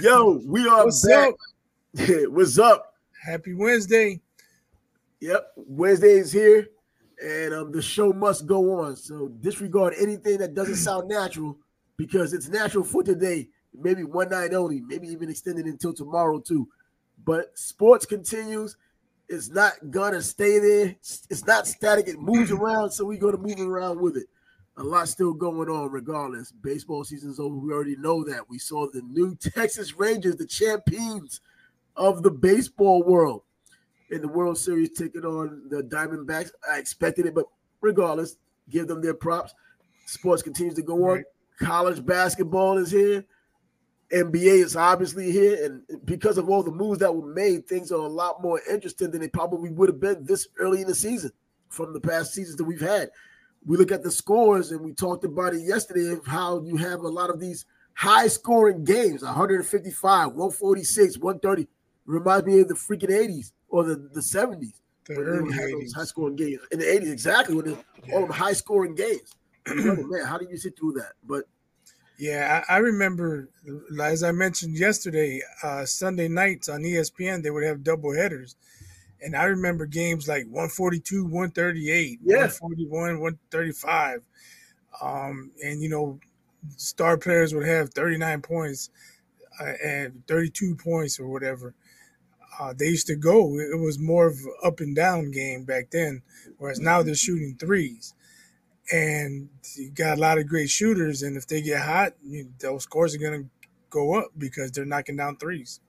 Yo, we are What's back. up? What's up? Happy Wednesday. Yep, Wednesday is here, and um, the show must go on. So disregard anything that doesn't sound natural because it's natural for today. Maybe one night only, maybe even extended until tomorrow too. But sports continues. It's not gonna stay there. It's not static. It moves around, so we're gonna move around with it. A lot still going on, regardless. Baseball season's over. We already know that. We saw the new Texas Rangers, the champions of the baseball world in the World Series taking on the Diamondbacks. I expected it, but regardless, give them their props. Sports continues to go on. College basketball is here. NBA is obviously here, and because of all the moves that were made, things are a lot more interesting than they probably would have been this early in the season from the past seasons that we've had. We look at the scores, and we talked about it yesterday of how you have a lot of these high scoring games 155, 146, 130. Reminds me of the freaking 80s or the, the 70s. The early would have those 80s. high scoring games in the 80s, exactly when they, all of them high scoring games. Man, how did you sit through that? But Yeah, I, I remember, as I mentioned yesterday, uh, Sunday nights on ESPN, they would have double headers. And I remember games like 142, 138, Yeah. 141, 135. Um, and, you know, star players would have 39 points uh, and 32 points or whatever. Uh, they used to go. It was more of an up and down game back then, whereas now they're shooting threes. And you got a lot of great shooters, and if they get hot, you, those scores are going to go up because they're knocking down threes.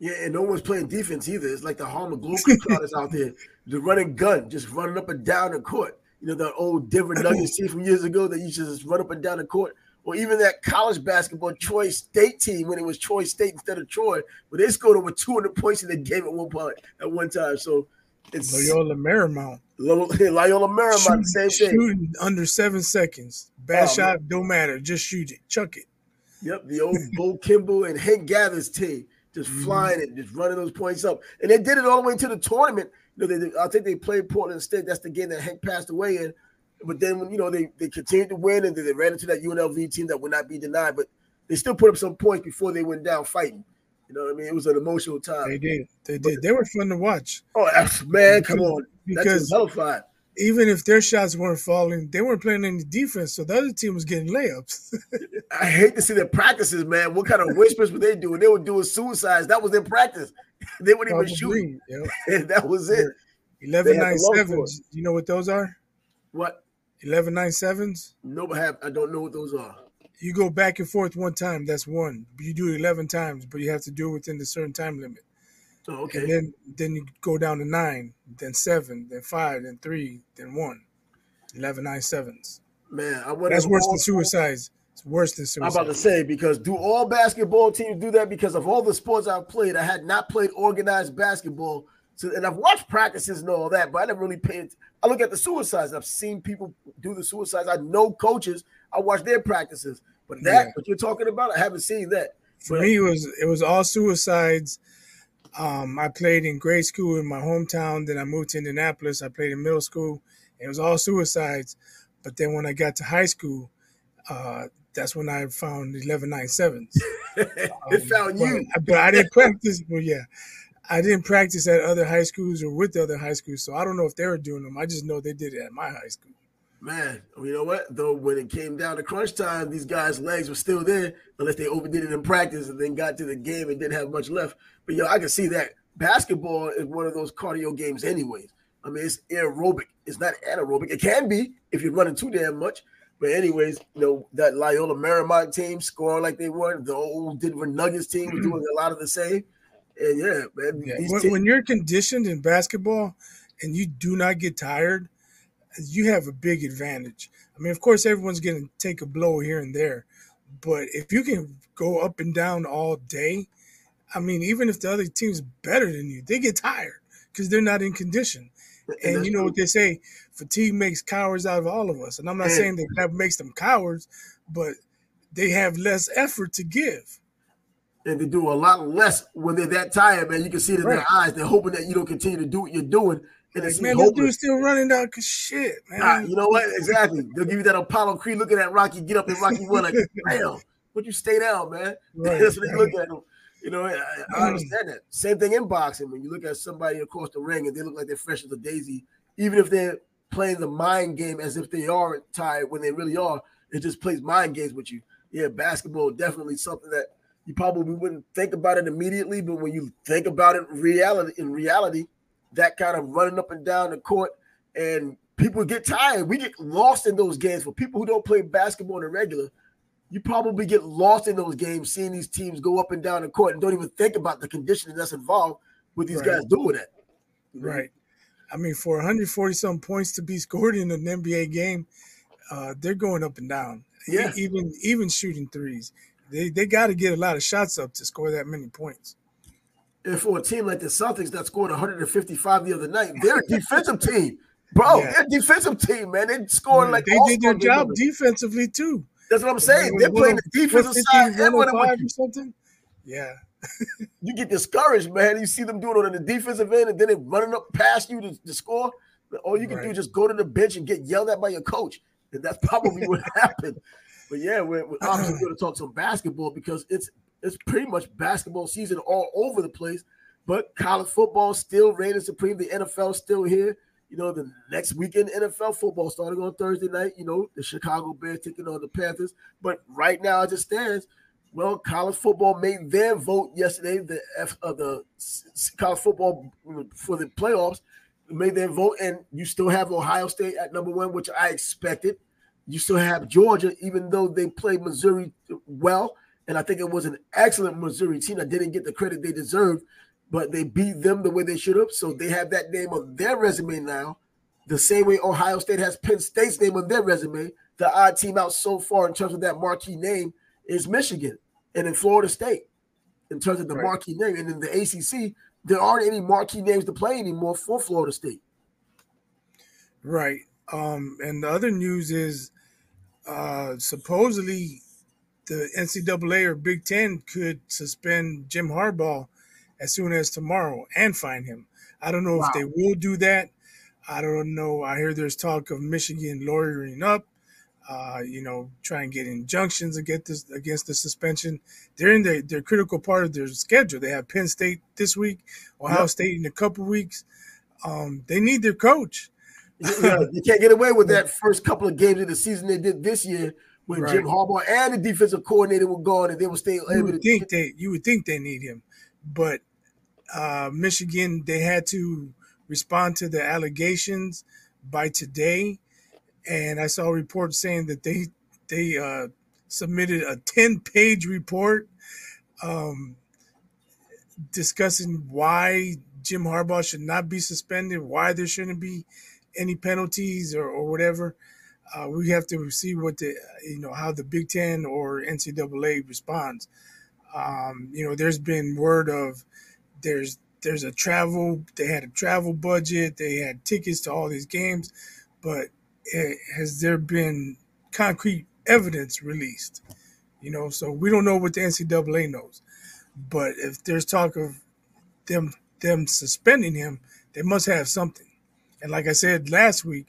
Yeah, and no one's playing defense either. It's like the Harlem Globetrotters out there, the running gun, just running up and down the court. You know, the old Denver Nuggets team from years ago that used to just run up and down the court. Or even that college basketball Troy State team when it was Troy State instead of Troy, but they scored over 200 points in the game at one point at one time. So it's Loyola Marymount Lo- Loyola Marymount, same thing. shooting under seven seconds. Bad Oh, shot, don't matter. Just shoot it, chuck it. Yep, the old Bo Kimble and Hank Gathers team just Mhm. flying it, just running those points up, and they did it all the way into the tournament. You know, they, I think they played Portland State. That's the game that Hank passed away in. But then, when you know, they they continued to win, and then they ran into that UNLV team that would not be denied. But they still put up some points before they went down fighting. You know what I mean? It was an emotional time. They did. They did. They were fun to watch Oh man, come on, Because that's hellified. Even if their shots weren't falling, they weren't playing any defense, so the other team was getting layups. I hate to see their practices, man. What kind of whispers were they doing? They were doing suicides. That was their practice. They weren't even shooting. Probably, yep. that was it. 11-9-7s You know what those are? What? 11 9 sevens. No, but have. I don't know what those are. You go back and forth one time, that's one. You do it 11 times, but you have to do it within a certain time limit. Oh, okay. And then then you go down to nine, then seven, then five, then three, then one. 11 9. Man, I wonder. That's worse than suicides. It's worse than suicides. I'm about to say because do all basketball teams do that? Because of all the sports I've played, I had not played organized basketball. So, and I've watched practices and all that, but I never really paid. I look at the suicides. I've seen people do the suicides. I know coaches. I watch their practices, but that Yeah. what you're talking about, I haven't seen that. For me, it was it was all suicides. Um, I played in grade school in my hometown. Then I moved to Indianapolis. I played in middle school. It was all suicides. But then when I got to high school, uh, that's when I found 11 9 sevens. it found But, you. but I didn't practice. Well, yeah, I didn't practice at other high schools or with the other high schools, so I don't know if they were doing them. I just know they did it at my high school. Man, you know what? Though when it came down to crunch time, these guys' legs were still there, unless they overdid it in practice and then got to the game and didn't have much left. But yo, I can see that basketball is one of those cardio games, anyways. I mean, it's aerobic. It's not anaerobic. It can be if you're running too damn much. But anyways, you know that Loyola Marymount team scoring like they were. The old Denver Nuggets team was doing a lot of the same. And yeah, man, Yeah. When, teams, when you're conditioned in basketball and you do not get tired, you have a big advantage. I mean, of course, everyone's going to take a blow here and there, but if you can go up and down all day, I mean, even if the other team's better than you, they get tired because they're not in condition. And that's you know what they say: fatigue makes cowards out of all of us. And I'm not Yeah. saying that that makes them cowards, but they have less effort to give. and they do a lot less when they're that tired, man. You can see it in their eyes. They're hoping that you don't continue to do what you're doing. And Like, it's man, this dude's still running down. Cause shit, man. Ah, you know what? Exactly. They'll give you that Apollo Creed looking at Rocky, get up and Rocky one like, damn, would you stay down, man? Right, That's what they look at him. You know, I, I understand that. Same thing in boxing. When you look at somebody across the ring and they look like they're fresh as a daisy, even if they're playing the mind game as if they are tired when they really are, it just plays mind games with you. Yeah, basketball definitely something that you probably wouldn't think about it immediately, but when you think about it reality, in reality, that kind of running up and down the court and people get tired. We get lost in those games. For people who don't play basketball in a regular, you probably get lost in those games, seeing these teams go up and down the court and don't even think about the conditioning that's involved with these right. guys doing that. Right. I mean, for 140 some points to be scored in an NBA game, uh, they're going up and down. Yeah. Even even shooting threes, they they got to get a lot of shots up to score that many points. And for a team like the Celtics that scored 155 the other night, they're a defensive team, bro. Yeah. They're a defensive team, man. They scored yeah, like they did their job defensively too. That's what I'm saying. They're playing the defensive side and or something. Yeah. you get discouraged, man. You see them doing it on the defensive end, and then they're running up past you to, to score. All you can right. do is just go to the bench and get yelled at by your coach. And that's probably what happened. But yeah, we're, we're obviously going to talk some basketball because it's it's pretty much basketball season all over the place. But college football still reigning supreme. The NFL still here. You know, the next weekend NFL football starting on Thursday night. You know, the Chicago Bears taking on the Panthers. But right now, as it stands, well, college football made their vote yesterday. The F, uh, the college football for the playoffs made their vote, and you still have Ohio State at number one, which I expected. You still have Georgia, even though they played Missouri well, and I think it was an excellent Missouri team that didn't get the credit they deserved but they beat them the way they should have. So they have that name on their resume now. The same way Ohio State has Penn State's name on their resume. The odd team out so far in terms of that marquee name is Michigan and in Florida State in terms of the right. marquee name. And in the ACC, there aren't any marquee names to play anymore for Florida State. Right. Um, and the other news is uh, supposedly the NCAA or Big Ten could suspend Jim Harbaugh as soon as tomorrow and find him. I don't know wow. if they will do that. I don't know. I hear there's talk of Michigan lawyering up, uh, you know, try and get injunctions against this against the suspension. They're in the, their critical part of their schedule. They have Penn State this week, Ohio yep. State in a couple weeks. Um, they need their coach. you can't get away with that first couple of games of the season they did this year when right. Jim Harbaugh and the defensive coordinator were gone and they were still You would think they you would think they need him, but uh, Michigan, they had to respond to the allegations by today, and I saw a report saying that they they uh, submitted a ten page report um, discussing why Jim Harbaugh should not be suspended, why there shouldn't be any penalties or, or whatever. Uh, we have to see what the you know how the Big Ten or NCAA responds. Um, you know, there's been word of there's there's a travel they had a travel budget they had tickets to all these games but it, has there been concrete evidence released you know so we don't know what the ncaa knows but if there's talk of them them suspending him they must have something and like i said last week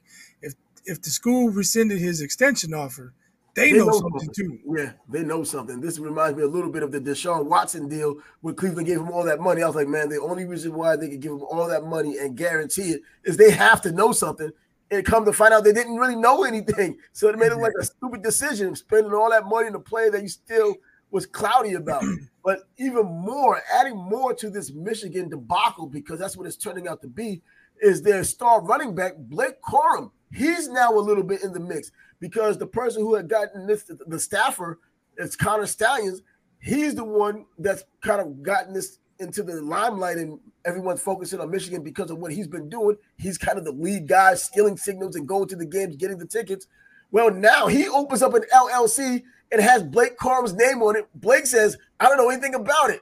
if the school rescinded his extension offer they, they know, know, something too. Yeah, they know something. This reminds me a little bit of the Deshaun Watson deal where Cleveland gave him all that money. I was like, man, the only reason why they could give him all that money and guarantee it is they have to know something. And come to find out they didn't really know anything. So it made it like a stupid decision, spending all that money in a player that you still was cloudy about. but even more, adding more to this Michigan debacle, because that's what it's turning out to be, is their star running back, Blake Corum. He's now a little bit in the mix because the person who had gotten this, the staffer, it's Connor Stalions. He's the one that's kind of gotten this into the limelight and everyone's focusing on Michigan because of what he's been doing. He's kind of the lead guy, stealing signals and going to the games, getting the tickets. Well, now he opens up an LLC and has Blake Corum's name on it. Blake says, I don't know anything about it.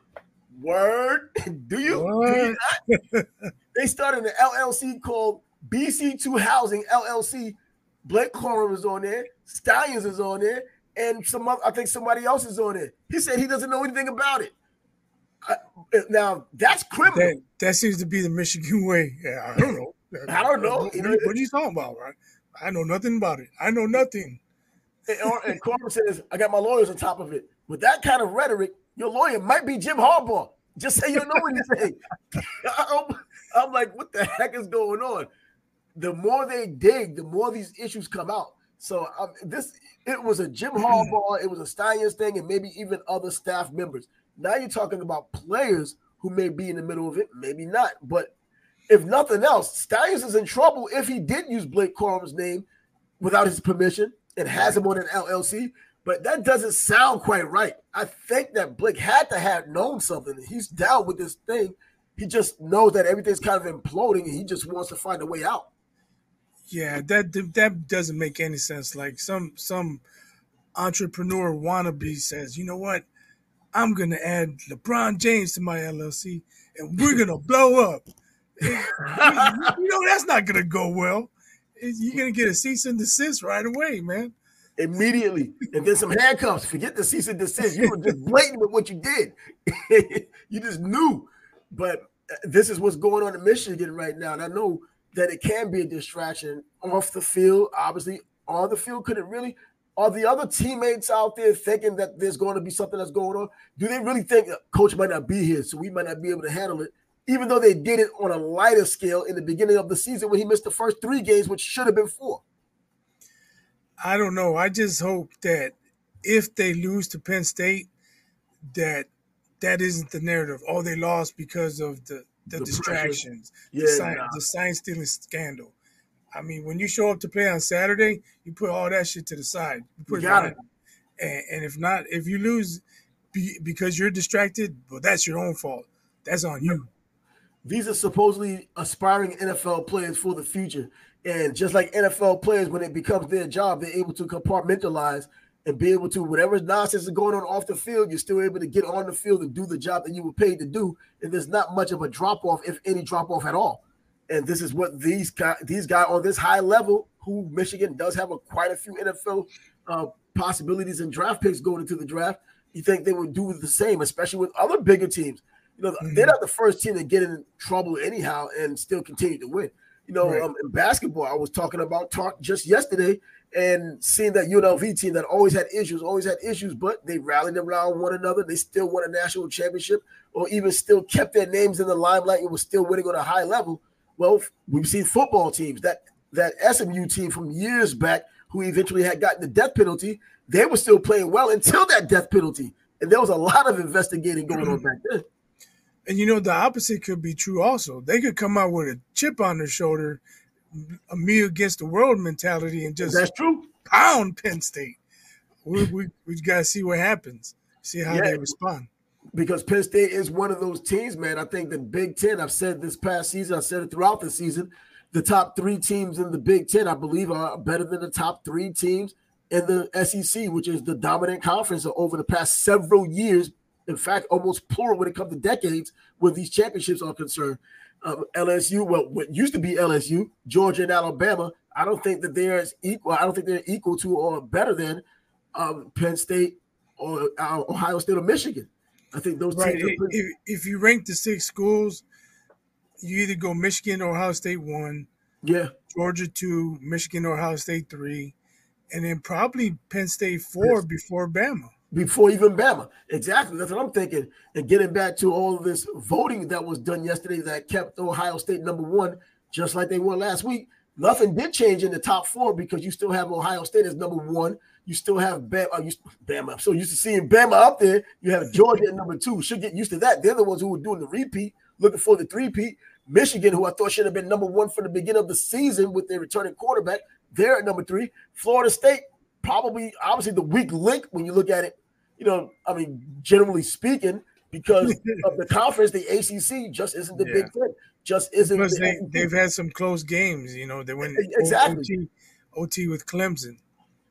Word. Do you? Do you they started an LLC called BC2 Housing LLC Blake Corum is on there, Stalions is on there, and some other, I think somebody else is on there. He said he doesn't know anything about it. Uh, now that's criminal. That, that, seems to be the Michigan way. Yeah, I don't know. I don't know. What, what, are you talking about, right? I know nothing about it. I know nothing. And, and Corum says, I got my lawyers on top of it. With that kind of rhetoric, your lawyer might be Jim Harbaugh. Just say you know anything. I'm, I'm like, what the heck is going on? The more they dig, the more these issues come out. So um, this it was a Jim Harbaugh, it was a Steinyers thing, and maybe even other staff members. Now you're talking about players who may be in the middle of it, maybe not. But if nothing else, Steinyers is in trouble if he did use Blake Corum's name without his permission and has him on an LLC. But that doesn't sound quite right. I think that Blake had to have known something. He's down with this thing. He just knows that everything's kind of imploding and he just wants to find a way out. Yeah, that that doesn't make any sense. Like some some entrepreneur wannabe says, you know what? I'm gonna add LeBron James to my LLC and we're gonna blow up. you know that's not gonna go well. You're gonna get a cease and desist right away, man. Immediately, and then some handcuffs. Forget the cease and desist. You were just blatant with what you did. you just knew. But uh, this is what's going on in Michigan right now, and I know that it can be a distraction off the field. Obviously, on the field, could it really? Are the other teammates out there thinking that there's going to be something that's going on? Do they really think coach might not be here, so we might not be able to handle it? Even though they did it on a lighter scale in the beginning of the season when he missed the first three games, which should have been four. I don't know. I just hope that if they lose to Penn State, that that isn't the narrative. Oh, they lost because of the the, the distractions, yeah, the, sign, nah. the sign stealing scandal. I mean, when you show up to play on Saturday, you put all that shit to the side. You put you got it. And, and, if not, if you lose be, because you're distracted, well, that's your own fault. That's on you. These are supposedly aspiring NFL players for the future. And just like NFL players, when it becomes their job, they're able to compartmentalize and be able to whatever nonsense is going on off the field, you're still able to get on the field and do the job that you were paid to do. And there's not much of a drop off, if any drop off at all. And this is what these guys, these guys on this high level, who Michigan does have a quite a few NFL uh, possibilities and draft picks going into the draft. You think they would do the same, especially with other bigger teams. You know, mm-hmm. they're not the first team to get in trouble anyhow and still continue to win. You know, right. um, in basketball, I was talking about talk just yesterday and seeing that UNLV team that always had issues, always had issues, but they rallied around one another. They still won a national championship, or even still kept their names in the limelight and was still winning on a high level. Well, we've seen football teams that that SMU team from years back, who eventually had gotten the death penalty, they were still playing well until that death penalty, and there was a lot of investigating going on back then. And you know the opposite could be true also. They could come out with a chip on their shoulder a me against the world mentality and just that's true. Pound Penn State. We we, we got to see what happens. See how yeah, they respond. Because Penn State is one of those teams, man. I think the Big Ten. I've said this past season. I said it throughout the season. The top three teams in the Big Ten, I believe, are better than the top three teams in the SEC, which is the dominant conference over the past several years. In fact, almost plural when it comes to decades where these championships are concerned um, LSU, well, what used to be LSU, Georgia and Alabama, I don't think that they're as equal. I don't think they're equal to or better than um, Penn State or uh, Ohio State or Michigan. I think those right. Pretty- if, if you rank the six schools, you either go Michigan or Ohio State one, yeah, Georgia two, Michigan or Ohio State three, and then probably Penn State four yes. before Bama before even Bama. Exactly. That's what I'm thinking. And getting back to all this voting that was done yesterday that kept Ohio State number one, just like they were last week. Nothing did change in the top four because you still have Ohio State as number one. You still have Bama. Uh, you, Bama. I'm so used to seeing Bama up there. You have Georgia at number two. Should get used to that. They're the ones who were doing the repeat, looking for the three-peat. Michigan, who I thought should have been number one from the beginning of the season with their returning quarterback, they're at number three. Florida State, probably obviously the weak link when you look at it you know, I mean, generally speaking, because of the conference, the ACC just isn't the yeah. Big Ten. Just isn't. Because the they, have had some close games. You know, they went exactly OT, OT with Clemson.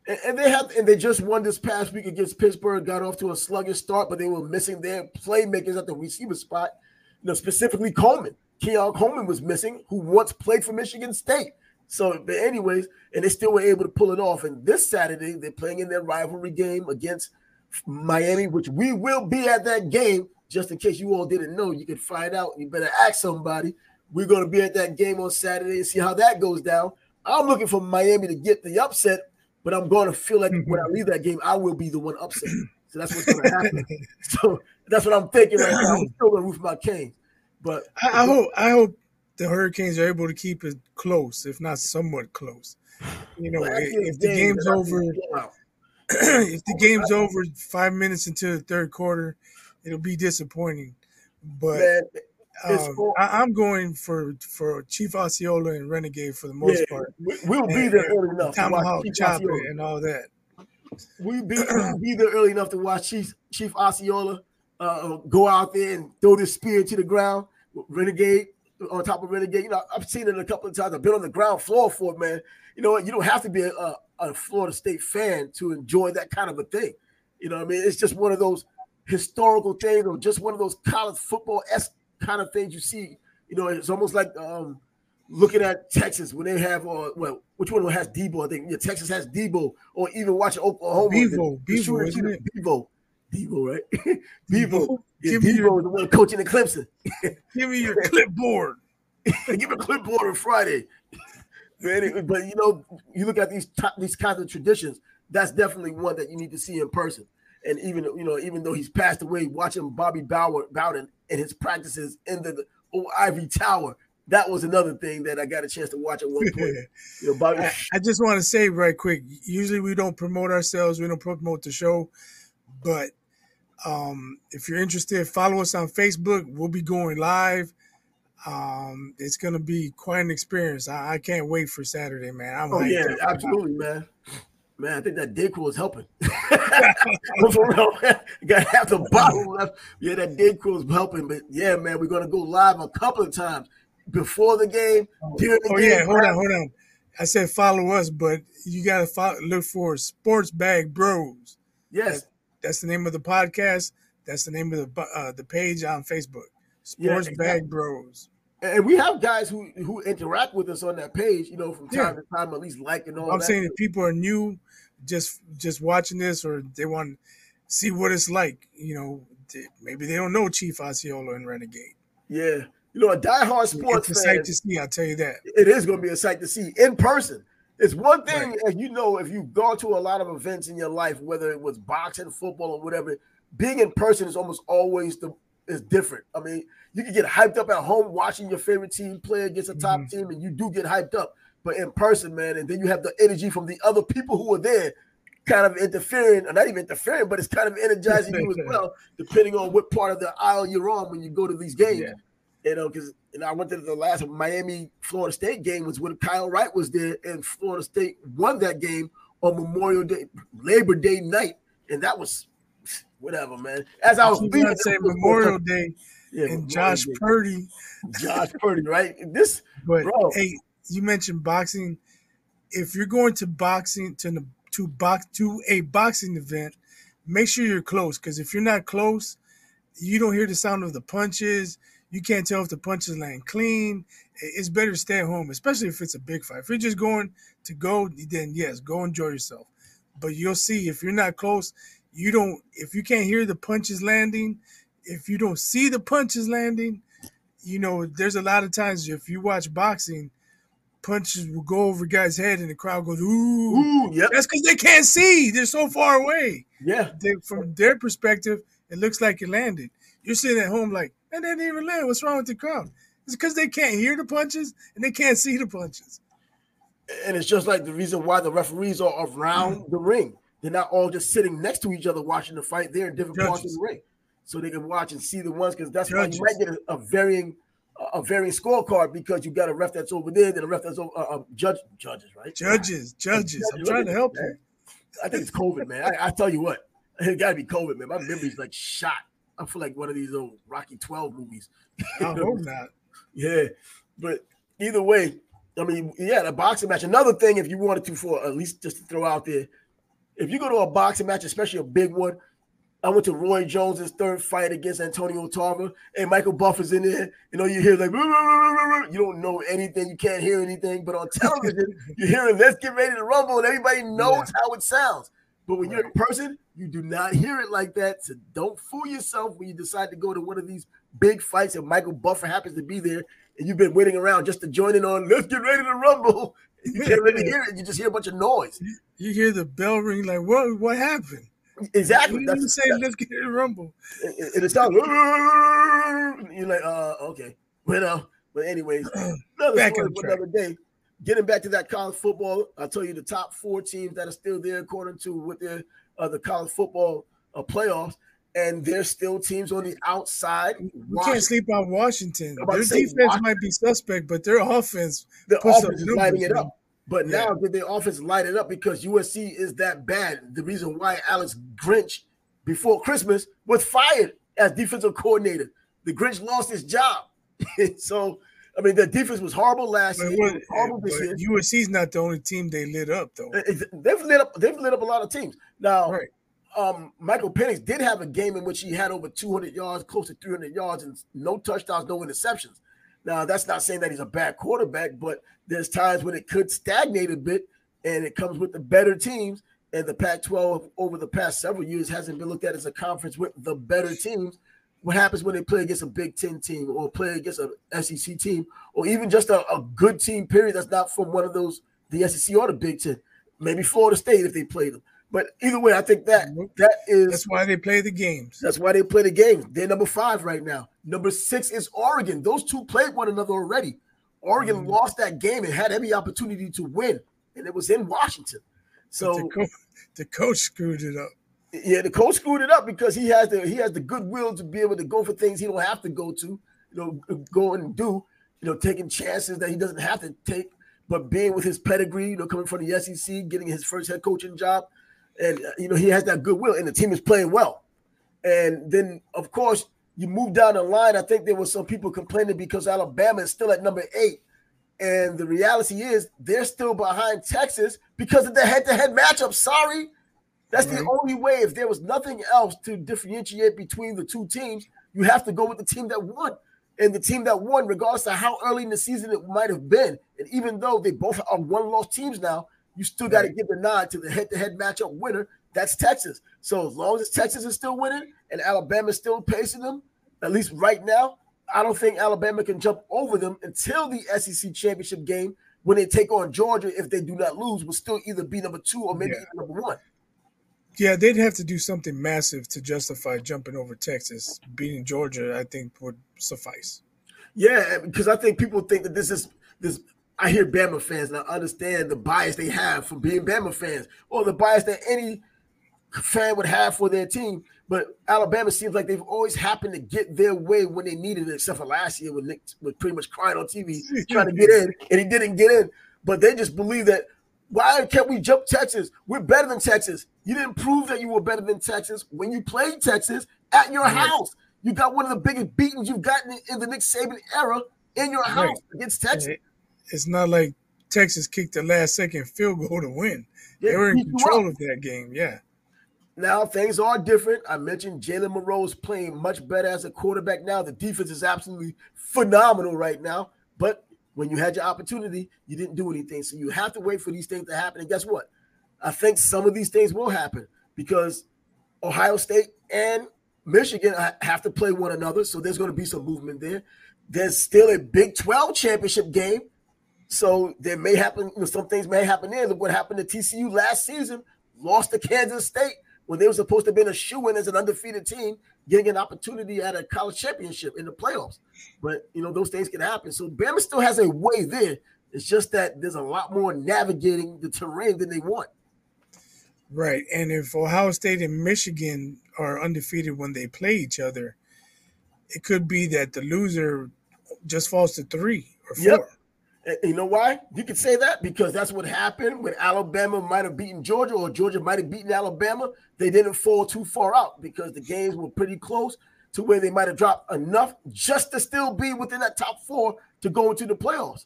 And, and they have, and they just won this past week against Pittsburgh. Got off to a sluggish start, but they were missing their playmakers at the receiver spot. You know, specifically Coleman. Keon Coleman was missing, who once played for Michigan State. So, but anyways, and they still were able to pull it off. And this Saturday, they're playing in their rivalry game against Miami, which we will be at that game. Just in case you all didn't know, you can find out. You better ask somebody. We're going to be at that game on Saturday and see how that goes down. I'm looking for Miami to get the upset, but I'm going to feel like when I mm-hmm. leave that game, I will be the one upset. So that's what's going to happen. so that's what I'm thinking right now. I'm still going to root for my Canes. But I, I hope I hope the Hurricanes are able to keep it close, if not somewhat close. You know, if, if the game's over, if the game's over five minutes into the third quarter, it'll be disappointing. But Man, um, I, am going for for Chief Osceola and Renegade for the most yeah, part. We'll and, be there early enough. Tomahawk chop it and all that. We'll be, we'll be there early enough to watch Chief Chief Osceola uh, go out there and throw this spear to the ground. Renegade on top of Renegade. You know, I've seen it a couple of times. I've been on the ground floor for it, man. You know, you don't have to be a, a Florida State fan to enjoy that kind of a thing. You know, I mean, it's just one of those historical things, or just one of those college football s kind of things you see. You know, it's almost like um, looking at Texas when they have, uh, well, which one has Debo? I think yeah, Texas has Debo, or even watching Oklahoma. Bevo, Bevo, isn't it? Bevo, Debo, right? Debo, yeah, Debo your, the one coaching in Clemson. give me your clipboard. give me a clipboard on Friday. But you know, you look at these top, these kinds of traditions. That's definitely one that you need to see in person. And even you know, even though he's passed away, watching Bobby Bauer Bowden and his practices in the, the old Ivory Tower, that was another thing that I got a chance to watch at one point. you know, Bobby. I, I just want to say right quick. Usually we don't promote ourselves. We don't promote the show, but um, if you're interested, follow us on Facebook. We'll be going live um, it's gonna be quite an experience. I, I can't wait for Saturday, man. I'm oh yeah, absolutely, man. Man, I think that Dayquil is helping. For real. Got half the bottle left. Yeah, that Dayquil is helping. But yeah, man, we're gonna go live a couple of times before the game, during the oh, game. yeah, hold on, hold on. I said follow us, but you gotta follow, look for Sports Bag Bros. Yes, that's, that's, the name of the podcast. That's the name of the uh, the page on Facebook. Sports yeah. Bag Bros. And we have guys who who interact with us on that page, you know, from time yeah. to time, at least liking all. I'm saying if people are new, just just watching this, or they want to see what it's like, you know, maybe they don't know Chief Osceola and Renegade. Yeah, you know, a diehard sports it's a fan, sight to see. I'll tell you that it is going to be a sight to see in person. It's one thing, right. and you know, if you've gone to a lot of events in your life, whether it was boxing, football, or whatever, being in person is almost always the is different. I mean, you can get hyped up at home watching your favorite team play against a top mm-hmm. team, and you do get hyped up. But in person, man, and then you have the energy from the other people who are there, kind of interfering, or not even interfering, but it's kind of energizing you as well, depending on what part of the aisle you're on when you go to these games. Yeah. You know, because you know, I went to the last Miami Florida State game was when Kyle Wright was there, and Florida State won that game on Memorial Day, Labor Day night, and that was whatever, man. As I was leaving, say Memorial Day yeah, and Josh Day. Purdy, Josh Purdy, right? This, but bro. hey, you mentioned boxing. If you're going to boxing to to box to a boxing event, make sure you're close because if you're not close, you don't hear the sound of the punches. You can't tell if the punches land clean. It's better to stay at home, especially if it's a big fight. If you're just going to go, then yes, go enjoy yourself. But you'll see if you're not close, you don't if you can't hear the punches landing, if you don't see the punches landing, you know, there's a lot of times if you watch boxing, punches will go over guys' head and the crowd goes, ooh, ooh yep. that's because they can't see. They're so far away. Yeah. They, from their perspective, it looks like it landed. You're sitting at home like, and that didn't even land. What's wrong with the crowd? It's because they can't hear the punches and they can't see the punches. And it's just like the reason why the referees are around the ring. They're not all just sitting next to each other watching the fight. They're in different Judges. parts of the ring, so they can watch and see the ones. Because that's Judges. why you might get a, a, varying a varying scorecard because you got a ref that's over there, then a ref that's over uh, uh, judge judges, right? Judges, judges. I'm trying to help you. I think it's COVID, man. I, I tell you what, it got to be COVID, man. My memory's like shot. I feel like one of these old Rocky Twelve movies. I hope not. Yeah, but either way, I mean, yeah, the boxing match. Another thing, if you wanted to, for at least just to throw out there, if you go to a boxing match, especially a big one, I went to Roy Jones's third fight against Antonio Tarver, and Michael Buffer's in there. You know, you hear like you don't know anything, you can't hear anything, but on television, you hear it. Let's get ready to rumble, and everybody knows yeah. how it sounds. But when right. you're in person, you do not hear it like that. So don't fool yourself when you decide to go to one of these big fights, and Michael Buffer happens to be there, and you've been waiting around just to join in on. Let's get ready to rumble. You can't really hear it. You just hear a bunch of noise. You hear the bell ring, like, what? What happened? Exactly. That's you say let's get in rumble. And it, it sounds you're like, uh, okay. But uh, but anyways, another back story for another day. Getting back to that college football, I'll tell you the top four teams that are still there according to what their uh, the college football uh, playoffs and there's still teams on the outside. We can't sleep on Washington. Their defense Washington. might be suspect, but their offense, the offense is lighting it up. But yeah. now did their offense light it up because USC is that bad? The reason why Alex Grinch before Christmas was fired as defensive coordinator. The Grinch lost his job. so I mean, the defense was horrible last but year. horrible this year. USC's not the only team they lit up, though. They've lit up. They've lit up a lot of teams. Now, right um, Michael Penix did have a game in which he had over 200 yards, close to 300 yards, and no touchdowns, no interceptions. Now, that's not saying that he's a bad quarterback, but there's times when it could stagnate a bit, and it comes with the better teams. And the Pac 12 over the past several years hasn't been looked at as a conference with the better teams. What happens when they play against a Big Ten team or play against a SEC team or even just a, a good team, period, that's not from one of those, the SEC or the Big Ten? Maybe Florida State if they play them. But either way, I think that that is that's why they play the games. That's why they play the games. They're number five right now. Number six is Oregon. Those two played one another already. Oregon mm. lost that game and had every opportunity to win, and it was in Washington. So the, co- the, coach screwed it up. Yeah, the coach screwed it up because he has the he has the goodwill to be able to go for things he don't have to go to, you know, go and do, you know, taking chances that he doesn't have to take, but being with his pedigree, you know, coming from the SEC, getting his first head coaching job and uh, you know he has that goodwill, and the team is playing well. And then, of course, you move down the line. I think there was some people complaining because Alabama is still at number eight, and the reality is they're still behind Texas because of the head-to-head matchup. Sorry, that's right. the only way. If there was nothing else to differentiate between the two teams, you have to go with the team that won. And the team that won, regardless of how early in the season it might have been, and even though they both are one-loss teams now, you still got to give the nod to the head-to-head matchup winner. That's Texas. So as long as Texas is still winning and Alabama is still pacing them, at least right now, I don't think Alabama can jump over them until the SEC championship game when they take on Georgia. If they do not lose, will still either be number two or maybe yeah. number one. Yeah, they'd have to do something massive to justify jumping over Texas. Beating Georgia, I think, would suffice. Yeah, because I think people think that this is this I hear Bama fans and I understand the bias they have for being Bama fans or the bias that any fan would have for their team. But Alabama seems like they've always happened to get their way when they needed it, except for last year when Nick was pretty much crying on TV trying to get in and he didn't get in. But they just believe that why can't we jump Texas? We're better than Texas. You didn't prove that you were better than Texas when you played Texas at your house. You got one of the biggest beatings you've gotten in the Nick Saban era in your house against Texas it's not like Texas kicked the last second field goal to win. They were in control of that game. Yeah. Now things are different. I mentioned Jalen Milroe is playing much better as a quarterback now. The defense is absolutely phenomenal right now. But when you had your opportunity, you didn't do anything. So you have to wait for these things to happen. And guess what? I think some of these things will happen because Ohio State and Michigan have to play one another. So there's going to be some movement there. There's still a Big 12 championship game so there may happen, you know, some things may happen there. Look what happened to TCU last season, lost to Kansas State when they were supposed to have been a shoe in as an undefeated team, getting an opportunity at a college championship in the playoffs. But you know, those things can happen. So Bama still has a way there. It's just that there's a lot more navigating the terrain than they want. Right. And if Ohio State and Michigan are undefeated when they play each other, it could be that the loser just falls to three or four. Yep. You know why? You could say that because that's what happened when Alabama might have beaten Georgia or Georgia might have beaten Alabama. They didn't fall too far out because the games were pretty close to where they might have dropped enough just to still be within that top four to go into the playoffs.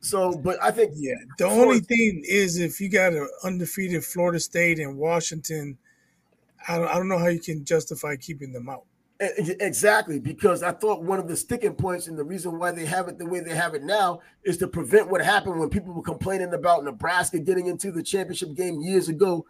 So, but I think yeah, the only thing is if you got an undefeated Florida State and Washington, I don't, I don't know how you can justify keeping them out. Exactly, because I thought one of the sticking points and the reason why they have it the way they have it now is to prevent what happened when people were complaining about Nebraska getting into the championship game years ago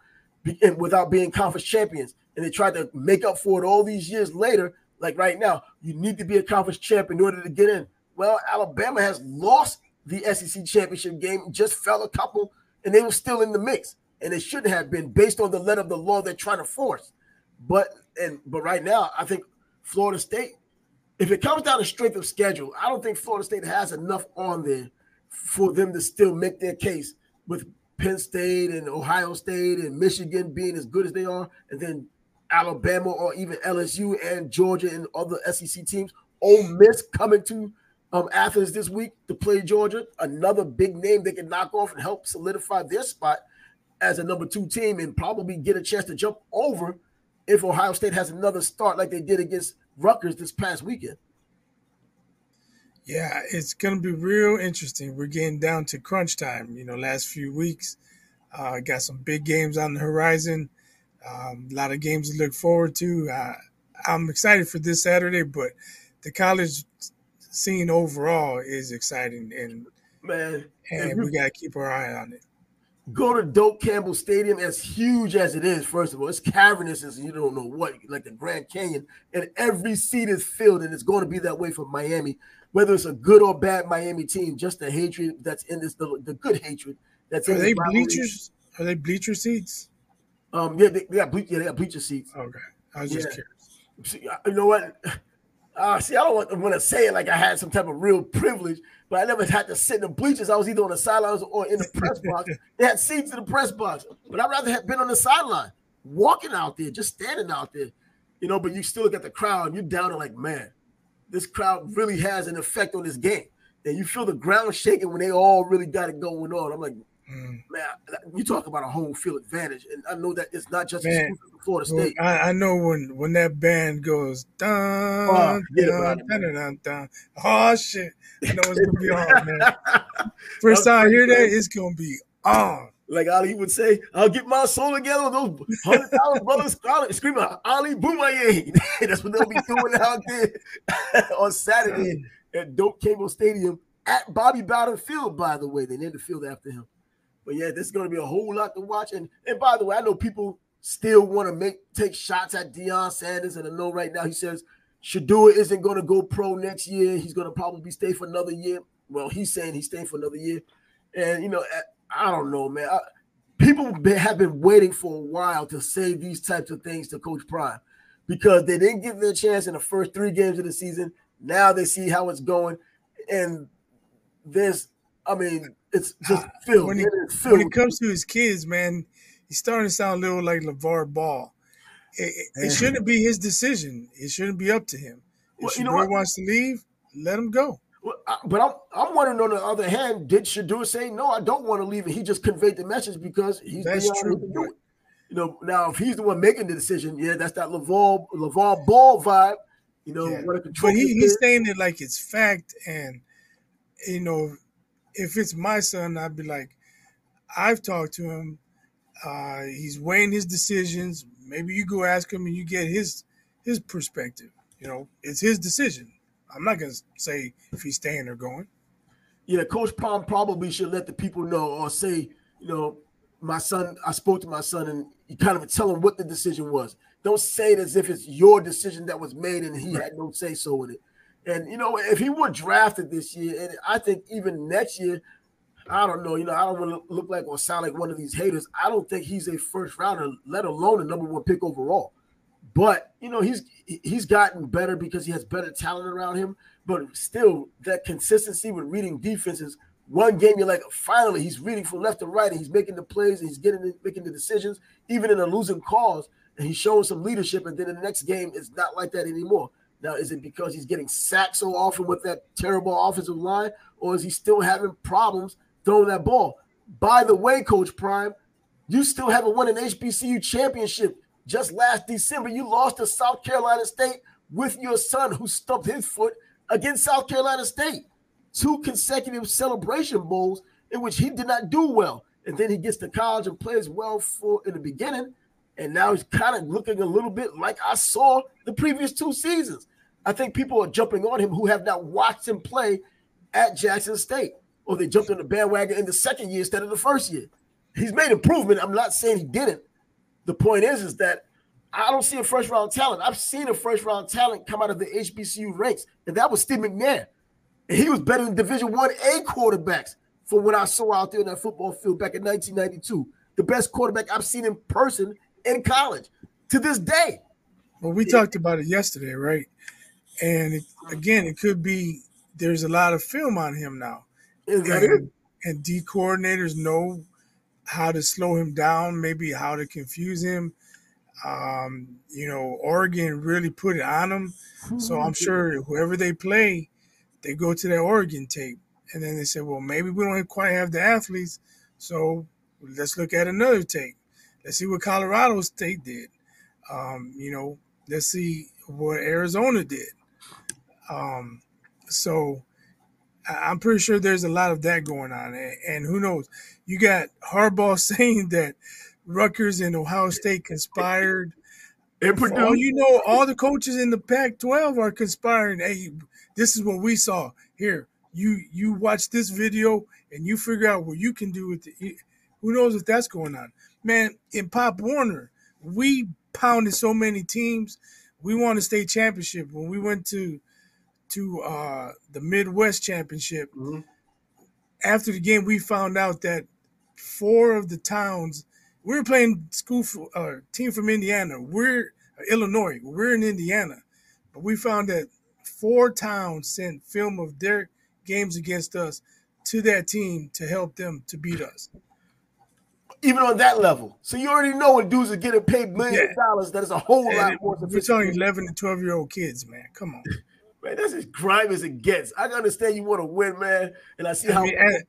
without being conference champions. And they tried to make up for it all these years later. Like right now, you need to be a conference champ in order to get in. Well, Alabama has lost the SEC championship game, just fell a couple, and they were still in the mix. And it shouldn't have been based on the letter of the law they're trying to force. But and but right now, I think Florida State, if it comes down to strength of schedule, I don't think Florida State has enough on there for them to still make their case with Penn State and Ohio State and Michigan being as good as they are, and then Alabama or even LSU and Georgia and other SEC teams. Ole Miss coming to um, Athens this week to play Georgia, another big name they can knock off and help solidify their spot as a number two team and probably get a chance to jump over if Ohio State has another start like they did against Rutgers this past weekend. Yeah, it's going to be real interesting. We're getting down to crunch time. You know, last few weeks, uh, got some big games on the horizon. Um, a lot of games to look forward to. Uh, I'm excited for this Saturday, but the college scene overall is exciting, and man, and we got to keep our eye on it. Go to Doak Campbell Stadium, as huge as it is. First of all, it's cavernous as you don't know what, like the Grand Canyon, and every seat is filled, and it's going to be that way for Miami. Whether it's a good or bad Miami team, just the hatred that's in this, the, the good hatred that's Are in Are they bleachers? Are they bleacher seats? Um, yeah, they, they got ble- yeah, they got bleacher seats. Okay, I was just Yeah. curious. See, you know what? Uh, see, I don't want, to say it like I had some type of real privilege, but I never had to sit in the bleachers. I was either on the sidelines or in the press box. They had seats in the press box, but I'd rather have been on the sideline, walking out there, just standing out there, you know. But you still at the crowd, and you're down and like, man, this crowd really has an effect on this game. And you feel the ground shaking when they all really got it going on. I'm like, Mm. man, you talk about a home field advantage, and I know that it's not just Man. exclusive to Florida State. I, I know when when that band goes dun Oh, dun, it, dun, dun, dun, oh shit! I know it's gonna be on, man. First time I hear that, it's gonna be on. like Ali would say, I'll get my soul together with those hundred thousand brothers screaming, screaming Ali Bomaye. That's what they'll be doing out there on Saturday at Doak Campbell Stadium at Bobby Bowden Field, by the way. They named the field after him. But yeah, this is going to be a whole lot to watch. And and by the way, I know people still want to make take shots at Deion Sanders, and I know right now he says Shedeur isn't going to go pro next year. He's going to probably stay for another year. Well, he's saying he's staying for another year, and you know, I- don't know, man. I, people have been waiting for a while to say these types of things to Coach Prime because they didn't give them a chance in the first three games of the season. Now they see how it's going, and this, I mean, it's ah, just filled. When he- It is When it comes to his kids, man, he's starting to sound a little like LaVar Ball. It, it, it shouldn't be his decision. It shouldn't be up to him. If Well, you know what? wants to leave, let him go. Well, I- But I'm I'm wondering on the other hand, did Shedeur say no? I don't want to leave, and he just conveyed the message because he's That's the one who true, can do but- it. You know, now if he's the one making the decision, yeah, that's that Lavar Lavar Ball vibe. You know, Yeah. want to control. But he, he's saying it like it's fact, and you know, if it's my son, I'd be like, I've talked to him. Uh, he's weighing his decisions. Maybe you go ask him and you get his his perspective. You know, it's his decision. I'm not gonna say if he's staying or going. yeah, Coach Palm probably should let the people know or say, you know, my son, I spoke to my son and you kind of tell him what the decision was. Don't say it as if it's your decision that was made and he had no say so in it. And you know, if he were drafted this year, and I think even next year, I don't know, you know, I don't want to look like or sound like one of these haters. I don't think he's a first rounder, let alone a number one pick overall. But you know, he's he's gotten better because he has better talent around him. But still, that consistency with reading defenses. One game, you're like, finally, he's reading from left to right, and he's making the plays, and he's getting making the decisions, even in a losing cause, and he's showing some leadership. And then the next game, it's not like that anymore. Now, is it because he's getting sacked so often with that terrible offensive line, or is he still having problems throwing that ball? By the way, Coach Prime, you still haven't won an HBCU championship. Just last December, you lost to South Carolina State with your son, who stumped his foot against South Carolina State. Two consecutive celebration bowls in which he did not do well. And then he gets to college and plays well for in the beginning. And now he's kind of looking a little bit like I saw the previous two seasons. I think people are jumping on him who have not watched him play at Jackson State, or they jumped on the bandwagon in the second year instead of the first year. He's made improvement. I'm not saying he didn't. The point is, is that I don't see a first round talent. I've seen a first round talent come out of the HBCU ranks, and that was Steve McNair. And he was better than Division One A quarterbacks for what I saw out there in that football field back in 1992. The best quarterback I've seen in person in college to this day. Well, we talked about it yesterday, right? And it, again, it could be there's a lot of film on him now. And, and D coordinators know how to slow him down, maybe how to confuse him. Um, you know, Oregon really put it on him. So I'm sure whoever they play, they go to that Oregon tape. And then they say, well, maybe we don't quite have the athletes. So let's look at another tape. Let's see what Colorado State did. Um, you know, let's see what Arizona did. Um, so I'm pretty sure there's a lot of that going on. And who knows? You got Harbaugh saying that Rutgers and Ohio State conspired. And Purdue. All you know, all the coaches in the Pac-12 are conspiring. Hey, this is what we saw. Here, you you watch this video and you figure out what you can do with it. Who knows if that's going on? Man, in Pop Warner, we pounded so many teams. We won a state championship when we went to to uh, the Midwest Championship. Mm-hmm. After the game, we found out that four of the towns we were playing school for, uh, team from Indiana. We're uh, Illinois. We're in Indiana, but we found that four towns sent film of their games against us to that team to help them to beat us. Even on that level, so you already know when dudes are getting paid millions yeah. of dollars. That is a whole lot it, more. We're talking eleven to twelve year old kids, man. Come on, man. That's as grimy as it gets. I understand you want to win, man, and I see I how. Mean, as,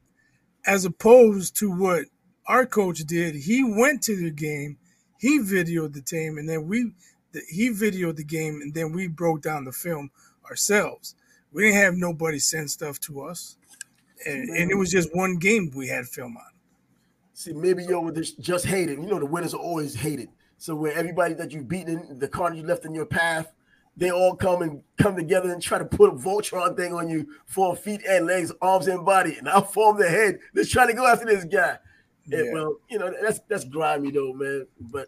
as opposed to what our coach did, he went to the game, he videoed the team, and then we he videoed the game, and then we broke down the film ourselves. We didn't have nobody send stuff to us, and, and it was just one game we had film on. See, maybe you would just hate it. You know, the winners are always hated. So where everybody that you've beaten, the card you left in your path, they all come and come together and try to put a Voltron thing on you for feet and legs, arms and body, and I'll form the head. They're trying to go after this guy. Yeah. And, well, you know, that's that's grimy though, man. But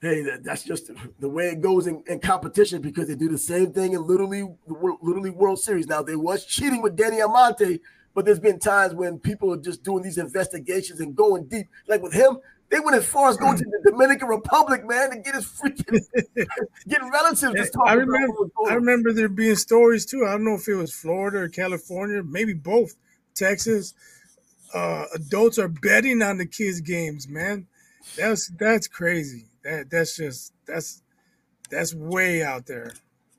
hey, that, that's just the way it goes in, in, competition because they do the same thing in literally literally World Series. Now they was cheating with Danny Almonte, but there's been times when people are just doing these investigations and going deep. Like with him, they went as far as going to the Dominican Republic, man, to get his freaking get relatives. I remember, I remember there being stories too. I don't know if it was Florida or California, maybe both, Texas. Uh, adults are betting on the kids' games, man. That's that's crazy. That that's just that's that's way out there.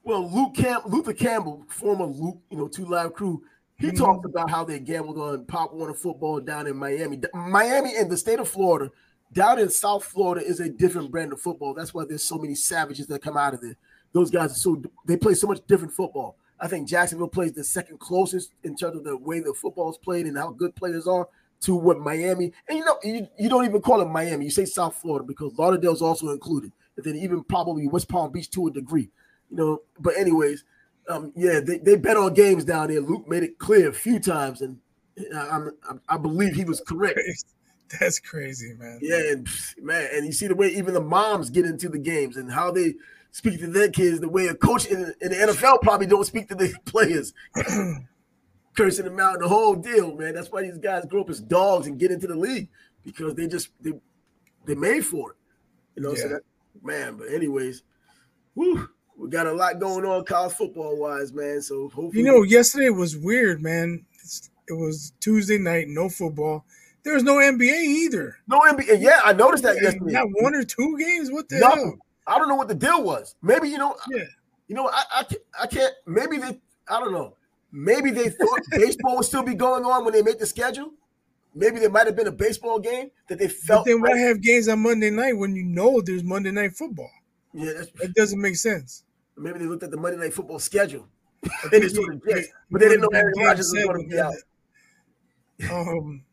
Well, Luke Camp, Luther Campbell, former Luke, you know, two live crew, he mm-hmm. talked about how they gambled on Pop Warner football down in Miami. Miami and the state of Florida, down in South Florida, is a different brand of football. That's why there's so many savages that come out of there. Those guys are so they play so much different football. I think Jacksonville plays the second closest in terms of the way the football is played and how good players are to what Miami, and you know, you, you don't even call it Miami, you say South Florida because Lauderdale is also included, and then even probably West Palm Beach to a degree, you know. But anyways, um, yeah, they, they bet on games down there. Luke made it clear a few times, and I, I, I believe he was correct. That's crazy, man. Yeah, and, man, and you see the way even the moms get into the games and how they speak to their kids, the way a coach in, in the NFL probably don't speak to the players cursing them out, the whole deal, man. That's why these guys grow up as dogs and get into the league because they just they they made for it. You know, yeah. so that man, but anyways, whoo, we got a lot going on college football wise, man. So hopefully You know, yesterday was weird, man. It's, it was Tuesday night, no football. There was no NBA either. No NBA. Yeah, I noticed that yesterday. Not one or two games. What the hell? I don't know what the deal was. Maybe you know. Yeah. You know, I I, I can't. Maybe they. I don't know. Maybe they thought baseball would still be going on when they made the schedule. Maybe there might have been a baseball game that they felt. But then why have games on Monday night when you know there's Monday night football? Yeah, that doesn't make sense. Maybe they looked at the Monday night football schedule. they sort of guessed, but they didn't know Aaron Rodgers was going to be out. Um,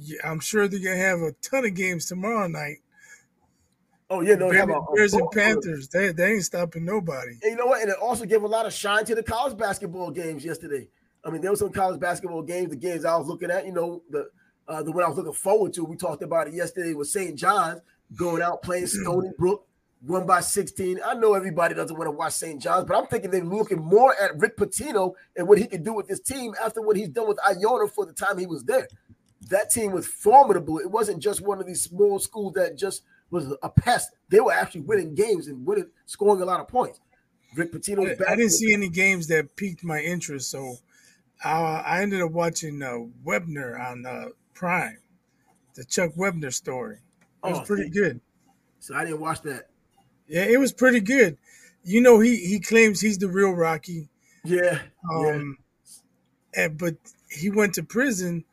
yeah, I'm sure they're gonna have a ton of games tomorrow night. Oh yeah, no, Bears, Bears and Panthers. They they ain't stopping nobody. And you know what? And it also gave a lot of shine to the college basketball games yesterday. I mean, there were some college basketball games. The games I was looking at, you know, the uh, the one I was looking forward to. We talked about it yesterday. Was St. John's going out playing Stony Brook, one by sixteen. I know everybody doesn't want to watch St. John's, but I'm thinking they're looking more at Rick Pitino and what he can do with this team after what he's done with Iona for the time he was there. That team was formidable. It wasn't just one of these small schools that just was a pest. They were actually winning games and winning, scoring a lot of points. Rick Pitino's I, I didn't see any games that piqued my interest, so I, I ended up watching uh, Wepner on uh, Prime, the Chuck Wepner story. It was Oh, pretty good. So I didn't watch that. Yeah, it was pretty good. You know, he he claims he's the real Rocky. Yeah, yeah. Um, and but he went to prison,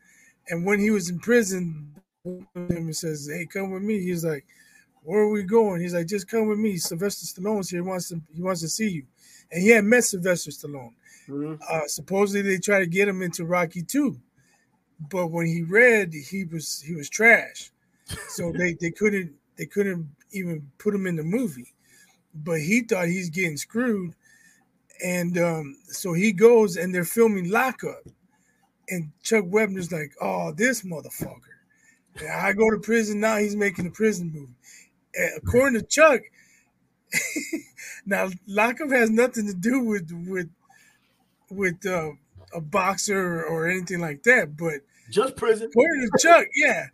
and when he was in prison, him says, "Hey, come with me." He's like, "Where are we going?" He's like, "Just come with me." Sylvester Stallone's here. He wants to he wants to see you, and he had met Sylvester Stallone. Mhm. Uh, supposedly they tried to get him into Rocky too, but when he read, he was he was trash, so they they couldn't they couldn't even put him in the movie. But he thought he's getting screwed, and um, so he goes and they're filming Lockup, and Chuck Wepner's like, "Oh, this motherfucker." And I go to prison now. He's making a prison movie. And according to Chuck, now Lockup has nothing to do with with with uh, a boxer or anything like that. But Just prison. according to Chuck, yeah,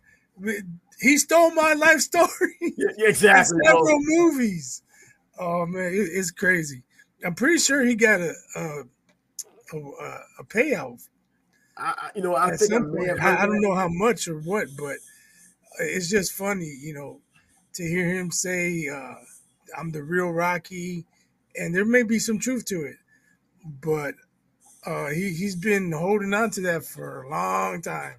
he stole my life story. Yeah, exactly. several movies. Oh man, it- it's crazy. I'm pretty sure he got a a, a, a payout I, you know, I at think I I, I don't know how much or what, but it's just funny, you know, to hear him say, uh, "I'm the real Rocky," and there may be some truth to it, but uh, he he's been holding on to that for a long time.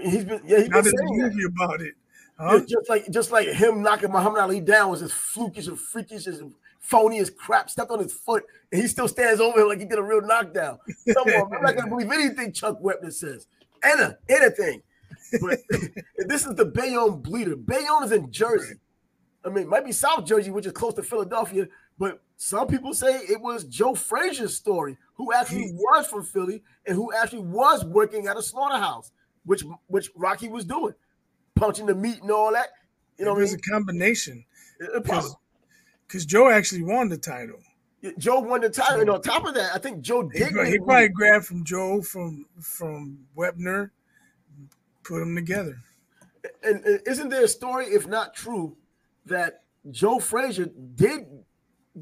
He's been, yeah, he's been saying that. about it. Huh? just like just like him knocking Muhammad Ali down was as flukish and freakish as phony as crap. Stepped on his foot, and he still stands over him like he did a real knockdown. Come on, I'm not gonna believe anything Chuck Wepner says. Any, anything. But this is the Bayonne bleeder. Bayonne is in Jersey. I mean, it might be South Jersey, which is close to Philadelphia, but some people say it was Joe Frazier's story, who actually was from Philly and who actually was working at a slaughterhouse, which which Rocky was doing, punching the meat and all that. You know, it what I was mean? a combination because Joe actually won the title. Joe won the title, and on top of that, I think Joe He, did. get he probably grabbed from Joe from from Wepner, put them together. and, and isn't there a story, if not true, that Joe Frazier did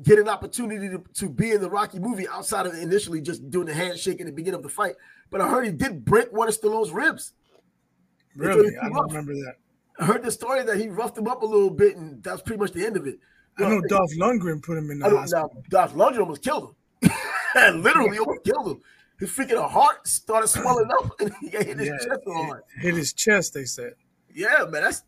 get an opportunity to, to be in the Rocky movie outside of initially just doing the handshake in the beginning of the fight? But I heard he did break one of Stallone's ribs. Really, I don't remember that. I heard the story that he roughed him up a little bit, and that's pretty much the end of it. I know uh, Dolph Lundgren put him in the I hospital. now, Dolph Lundgren almost killed him. Literally almost killed him. His freaking heart started swelling up, and he hit his Yeah, chest hit, hit his chest. They said Yeah, man, that's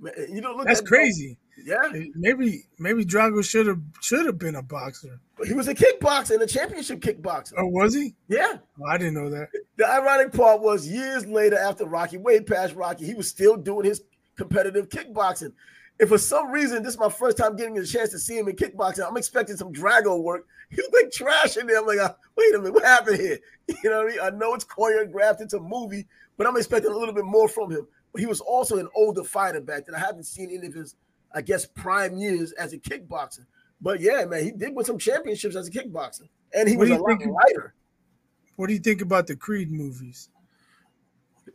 man, you know look that's at- crazy. Yeah, Maybe maybe Drago should have should have been a boxer, but he was a kickboxer and a championship kickboxer. or was he? Yeah. Oh, I didn't know that. The ironic part was years later, after Rocky, way past Rocky, he was still doing his competitive kickboxing. And for some reason, this is my first time getting a chance to see him in kickboxing. I'm expecting some Drago work. He was like trash in there. I'm like, uh, wait a minute, what happened here? You know what I mean? I know it's choreographed, it's a movie, but I'm expecting a little bit more from him. But he was also an older fighter back then. I haven't seen any of his, I guess, prime years as a kickboxer. But yeah, man, he did win some championships as a kickboxer. And he What was a lot think- lighter. What do you think about the Creed movies?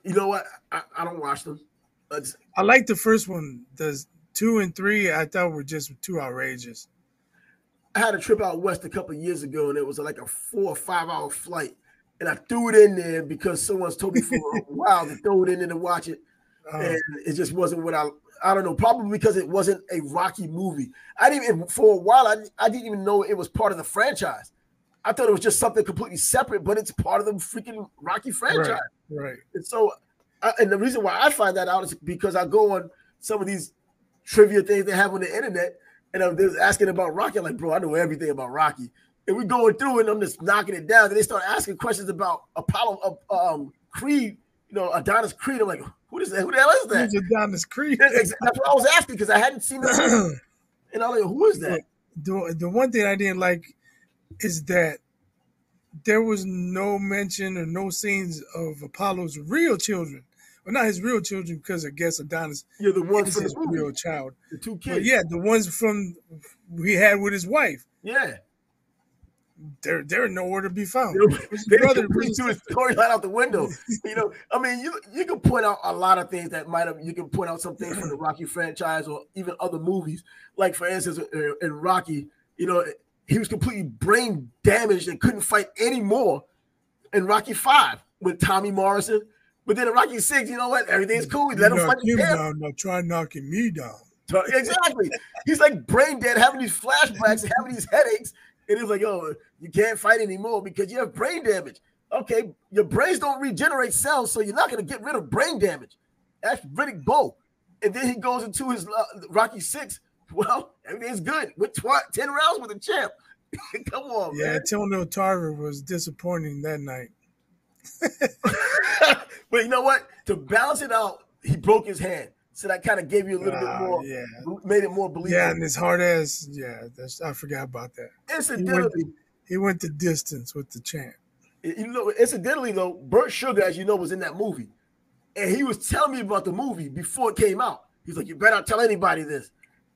You know what? I, I don't watch them. It's- I like the first one. The two and three I thought were just too outrageous. I had a trip out west a couple years ago, and it was like a four or five hour flight. And I threw it in there because someone's told me for a while to throw it in there to watch it, Um, and it just wasn't what I. I don't know, probably because it wasn't a Rocky movie. I didn't even for a while. I, I didn't even know it was part of the franchise. I thought it was just something completely separate, but it's part of the freaking Rocky franchise. right, right. And so, I, and the reason why I find that out is because I go on some of these trivia things they have on the internet, and I'm they're asking about Rocky. I'm like, bro, I know everything about Rocky. And we're going through it, and I'm just knocking it down. And they start asking questions about Apollo, uh, um, Creed, you know, Adonis Creed. I'm like, who is that? Who the hell is that? Adonis Creed? That's what I was asking because I hadn't seen that. and I was like, who is that? the the one thing I didn't like is that there was no mention or no scenes of Apollo's real children. Well, not his real children, because I guess Adonis You're the one is from his the real child. the two But kids. yeah, the ones from he had with his wife. yeah. They're they're nowhere to be found. They brother threw his storyline out the window. you know, I mean, you you can point out a lot of things that might have. You can point out some things from the Rocky franchise or even other movies. Like for instance, in Rocky, you know, he was completely brain damaged and couldn't fight anymore in Rocky Five with Tommy Morrison. But then in Rocky Six, you know what? Everything's cool. We let him fight him down. Now try knocking me down. Exactly. He's like brain dead, having these flashbacks, having these headaches, and it's like, oh, you can't fight anymore because you have brain damage. Okay, your brains don't regenerate cells, so you're not going to get rid of brain damage. That's Riddick Bowe. And then he goes into his uh, Rocky Six. Well, everything's good with tw- 10 rounds with a champ. Come on, yeah, man. Antonio Tarver was disappointing that night. but you know what? To balance it out, he broke his hand. So that kind of gave you a little uh, bit more, yeah. made it more believable. Yeah, and his hard ass, yeah, that's I forgot about that. Incidentally, he went, he went the distance with the champ. You know, incidentally though, Bert Sugar, as you know, was in that movie, and he was telling me about the movie before it came out. He's like, "You better not tell anybody this,"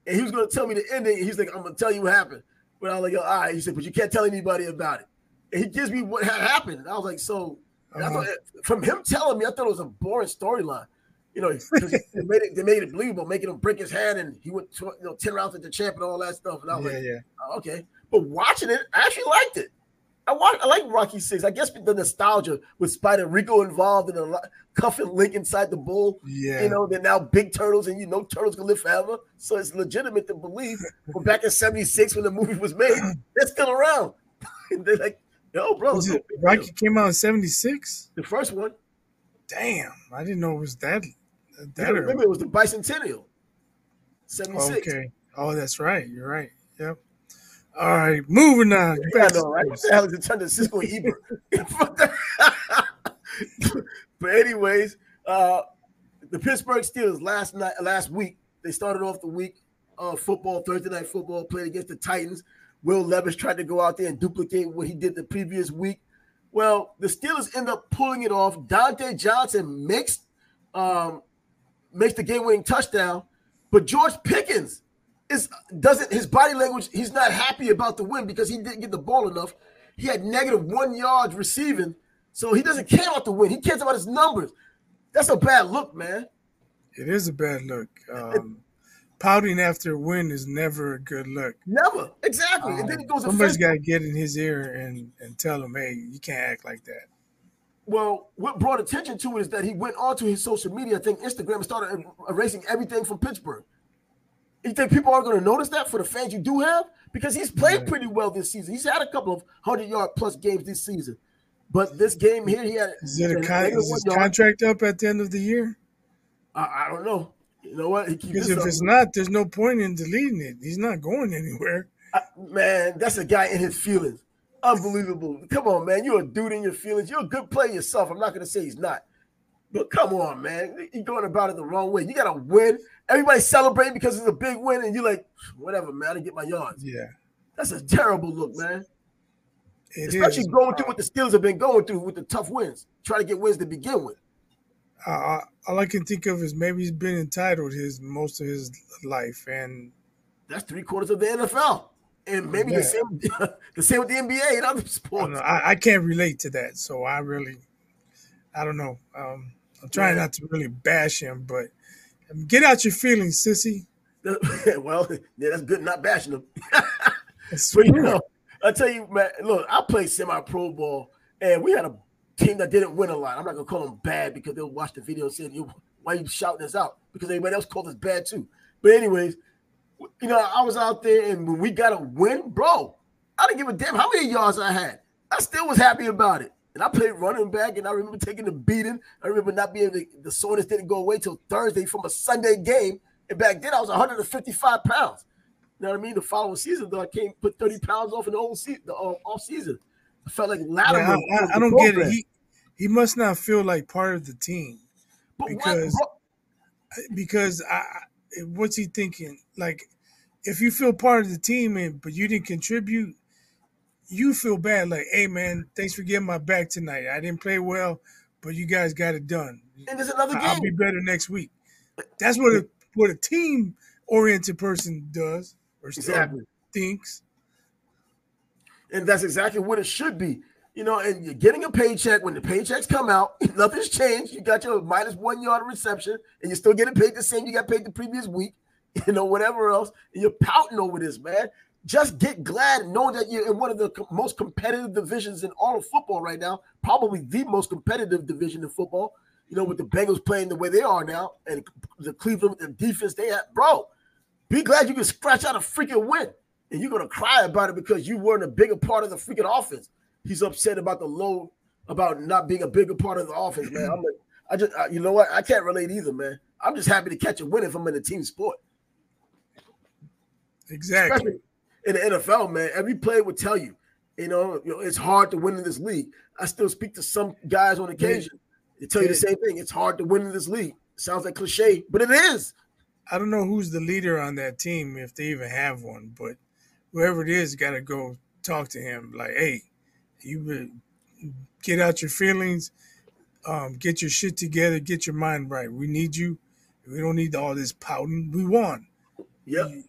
and he was going to tell me the ending. He's like, "I'm going to tell you what happened," but I was like, "All right." He said, "But you can't tell anybody about it." And he gives me what had happened. And I was like, "So." Uh-huh. Thought, from him telling me, I thought it was a boring storyline you know, they made it they made it believable, making him break his hand, and he went to, you know ten rounds at the champ and all that stuff. And I was yeah, like, yeah. Oh, okay. But watching it, I actually liked it. I I like Rocky Six. I guess the nostalgia with Spider Rico involved in a Cuff and Link inside the bull. Yeah, you know they're now big turtles, and you know turtles can live forever. So it's legitimate to believe. but back in '76 when the movie was made, they're still around. they're like, yo, bro. Rocky came out in '76. The first one. Damn, I didn't know it was that that remember, it was the bicentennial. 76. Okay. Oh, that's right. You're right. Yep. All right, moving on. Yeah, I know, right? What the hell is it turned to Ebert? but anyways, uh, the Pittsburgh Steelers last night, last week, they started off the week uh, football, Thursday night football, played against the Titans. Will Levis tried to go out there and duplicate what he did the previous week. Well, the Steelers end up pulling it off. Diontae Johnson makes um, makes the game-winning touchdown, but George Pickens is doesn't his body language. He's not happy about the win because he didn't get the ball enough. He had negative one yards receiving, so he doesn't care about the win. He cares about his numbers. That's a bad look, man. It is a bad look. Um, pouting after a win is never a good look. Never, exactly. Um, and then he goes. Somebody's got to get in his ear and and tell him, "Hey, you can't act like that." Well, what brought attention to it is that he went onto his social media, I think Instagram, and started er, erasing everything from Pittsburgh. You think people are going to notice that for the fans you do have? Because he's played pretty well this season. He's had a couple of hundred yard plus games this season, but this game here, he had. Is it a con- is his contract up at the end of the year? I, I don't know. You know what? Because if up. it's not, there's no point in deleting it. He's not going anywhere. I, man, that's a guy in his feelings. Unbelievable. Come on, man. You're a dude in your feelings. You're a good player yourself. I'm not going to say he's not. But come on, man. You're going about it the wrong way. You got to win. Everybody's celebrating because it's a big win, and you're like, whatever, man. I get my yards. Yeah. That's a terrible look, man. It Especially is. going through what the Steelers have been going through with the tough wins, trying to get wins to begin with. Uh, all I can think of is maybe he's been entitled his most of his life, and that's three quarters of the NFL and maybe yeah. the same the same with the NBA and other sports. I, I, I, can't relate to that, so I really, I don't know. Um, I'm trying yeah. not to really bash him, but get out your feelings, sissy. well, yeah, that's good. Not bashing him. but you know, I tell you, man. Look, I played semi-pro ball, and we had a team that didn't win a lot. I'm not gonna call them bad because they'll watch the video and say, "Why are you shouting this out?" Because everybody else called us bad too. But anyways, you know, I was out there and when we got a win, bro, I didn't give a damn how many yards I had. I still was happy about it. And I played running back, and I remember taking the beating. I remember not being to, the soreness didn't go away till Thursday from a Sunday game. And back then I was 155 pounds. You know what I mean? The following season, though, I came put 30 pounds off in the whole season, the uh, off season. I felt like Latimer. Yeah, I, I, I don't get it. He he must not feel like part of the team but because what, because I what's he thinking? Like if you feel part of the team and but you didn't contribute, you feel bad. Like, hey man, thanks for getting my back tonight. I didn't play well, but you guys got it done. And there's another game. I'll be better next week. That's what a what a team oriented person does or exactly. thinks. And that's exactly what it should be. You know, and you're getting a paycheck. When the paychecks come out, nothing's changed. You got your minus one yard reception, and you're still getting paid the same you got paid the previous week, you know, whatever else. And you're pouting over this, man. Just get glad knowing that you're in one of the most competitive divisions in all of football right now, probably the most competitive division in football. You know, with the Bengals playing the way they are now, and the Cleveland the defense they have, bro. Be glad you can scratch out a freaking win, and you're gonna cry about it because you weren't a bigger part of the freaking offense. He's upset about the low, about not being a bigger part of the offense, man. I'm like, I just, I, you know what? I can't relate either, man. I'm just happy to catch a win if I'm in a team sport. Exactly. Especially in the NFL, man, every player would tell you, you know, you know, it's hard to win in this league. I still speak to some guys on occasion. They tell you the same thing. It's hard to win in this league. Sounds like cliche, but it is. I don't know who's the leader on that team if they even have one, but whoever it is got to go talk to him. Like, hey, you get out your feelings, um, get your shit together, get your mind right. We need you. We don't need all this pouting. We won. Yep. You,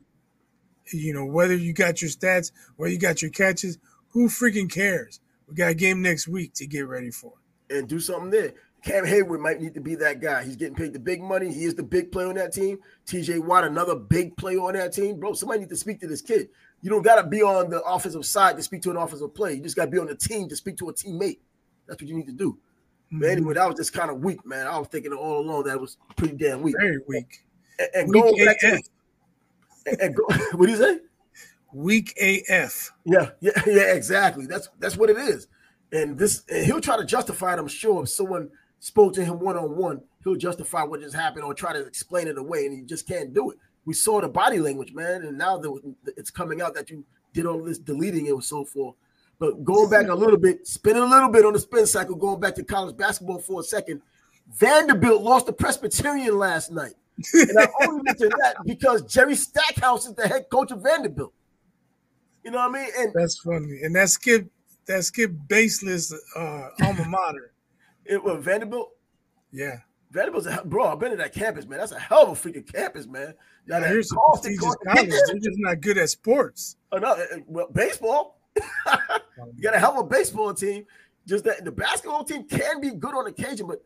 you know, whether you got your stats, whether you got your catches, who freaking cares? We got a game next week to get ready for. And do something there. Cam Heyward might need to be that guy. He's getting paid the big money. He is the big player on that team. TJ Watt, another big player on that team. Bro, somebody need to speak to this kid. You don't got to be on the offensive side to speak to an offensive player. You just got to be on the team to speak to a teammate. That's what you need to do. Mm-hmm. But anyway, that was just kind of weak, man. I was thinking all along that was pretty damn weak. Very weak. And, and weak going back AF. to and, and go, what do you say? Weak AF. Yeah, yeah, yeah, exactly. That's that's what it is. And this and he'll try to justify it, I'm sure, if someone spoke to him one on one, he'll justify what just happened or try to explain it away, and he just can't do it. We saw the body language, man, and now that it's coming out that you did all this deleting and so forth. But going back a little bit, spinning a little bit on the spin cycle, going back to college basketball for a second, Vanderbilt lost to Presbyterian last night. And I only mention that because Jerry Stackhouse is the head coach of Vanderbilt. You know what I mean? And that's funny. And that skip that Skip Bayless uh alma mater. It was Vanderbilt. Yeah. Vanderbilt's a bro. I've been to that campus, man. That's a hell of a freaking campus, man. Yeah, here's prestigious college. They're just not good at sports. Oh no, eh, eh, well, baseball. you got a hell of a baseball team. Just that the basketball team can be good on occasion, but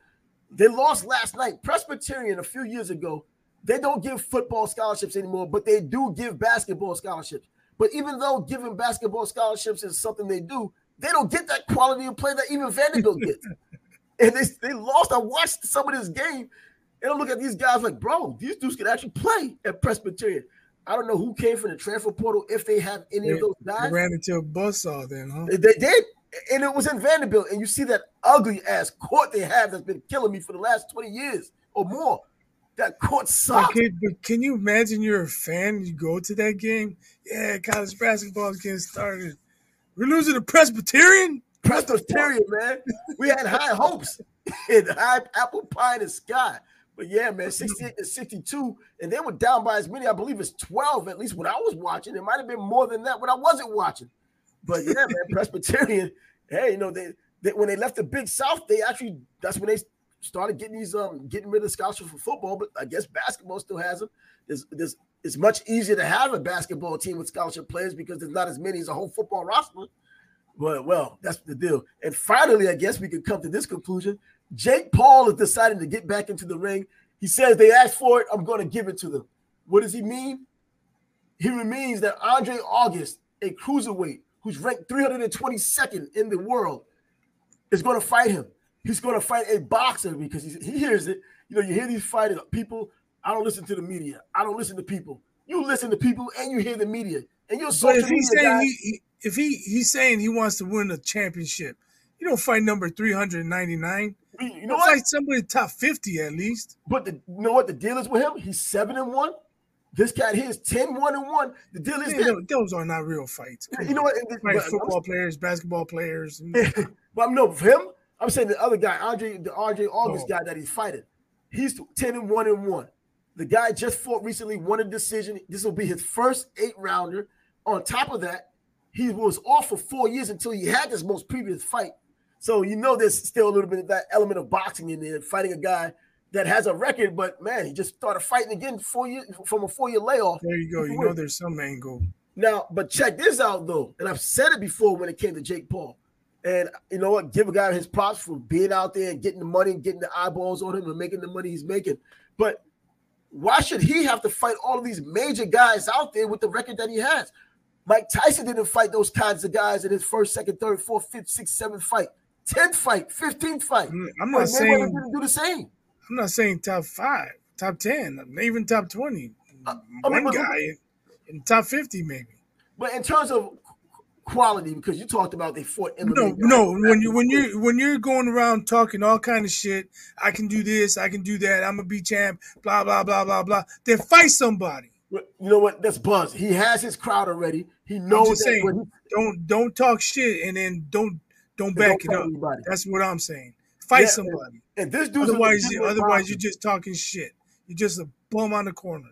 they lost last night. Presbyterian a few years ago. They don't give football scholarships anymore, but they do give basketball scholarships. But even though giving basketball scholarships is something they do, they don't get that quality of play that even Vanderbilt gets. and they, they lost. I watched some of this game, and I look at these guys like, bro, these dudes can actually play at Presbyterian. I don't know who came from the transfer portal if they have any they, of those guys. ran into a buzzsaw then, huh? They, they, did. And it was in Vanderbilt. And you see that ugly ass court they have that's been killing me for the last 20 years or more. That court sucks. Okay, but can you imagine you're a fan? You go to that game. Yeah, college basketball is getting started. We're losing to Presbyterian. Presbyterian, man. We had high hopes in high apple pie in the sky. But yeah, man, 68 to 62, and they were down by as many, I believe it's 12, at least when I was watching. It might have been more than that when I wasn't watching. But yeah, man, Presbyterian, hey, you know, they, they when they left the Big South, they actually that's when they started getting these um getting rid of scholarships for football, but I guess basketball still has them. There's, there's it's much easier to have a basketball team with scholarship players because there's not as many as a whole football roster. But well, that's the deal. And finally, I guess we could come to this conclusion. Jake Paul is deciding to get back into the ring. He says they asked for it. I'm going to give it to them. What does he mean? He means that Andre August, a cruiserweight who's ranked 322nd in the world, is going to fight him. He's going to fight a boxer because he hears it. You know, you hear these fighting people. I don't listen to the media. I don't listen to people. You listen to people and you hear the media. And you're social but if he's saying he, if he he's saying he wants to win a championship, you don't fight number 399. You know what? Fight somebody top 50 at least. But the, you know what the deal is with him? He's seven and one. This guy here is 10 1 and 1. The deal is yeah, that, those are not real fights. Come you know what? Right, football players, basketball players. but I'm no for him. I'm saying the other guy, Andre, the RJ August oh. guy that he's fighting. He's 10 and 1 and 1. The guy just fought recently, won a decision. This will be his first eight rounder. On top of that, he was off for four years until he had this most previous fight. So you know there's still a little bit of that element of boxing in there, fighting a guy that has a record, but man, he just started fighting again four years from a four year layoff. There you go. You know there's some angle. Now, but check this out though, and I've said it before when it came to Jake Paul. And you know what? Give a guy his props for being out there and getting the money and getting the eyeballs on him and making the money he's making. But why should he have to fight all of these major guys out there with the record that he has? Mike Tyson didn't fight those kinds of guys in his first, second, third, fourth, fifth, sixth, seventh fight, tenth fight, fifteenth fight. I'm not saying do the same. I'm not saying top five, top ten, even top twenty. Uh, One mean, guy in, in top fifty, maybe. But in terms of quality, because you talked about they fought MMA No, no. When you when you when you're going around talking all kind of shit, I can do this, I can do that, I'm a be champ, blah blah blah blah blah. Then fight somebody. You know what? That's buzz. He has his crowd already. He knows that. Saying, he, don't don't talk shit and then don't don't back don't it up. Anybody. That's what I'm saying. Fight yeah, somebody. And, and this dude. Otherwise, otherwise you're just talking shit. You're just a bum on the corner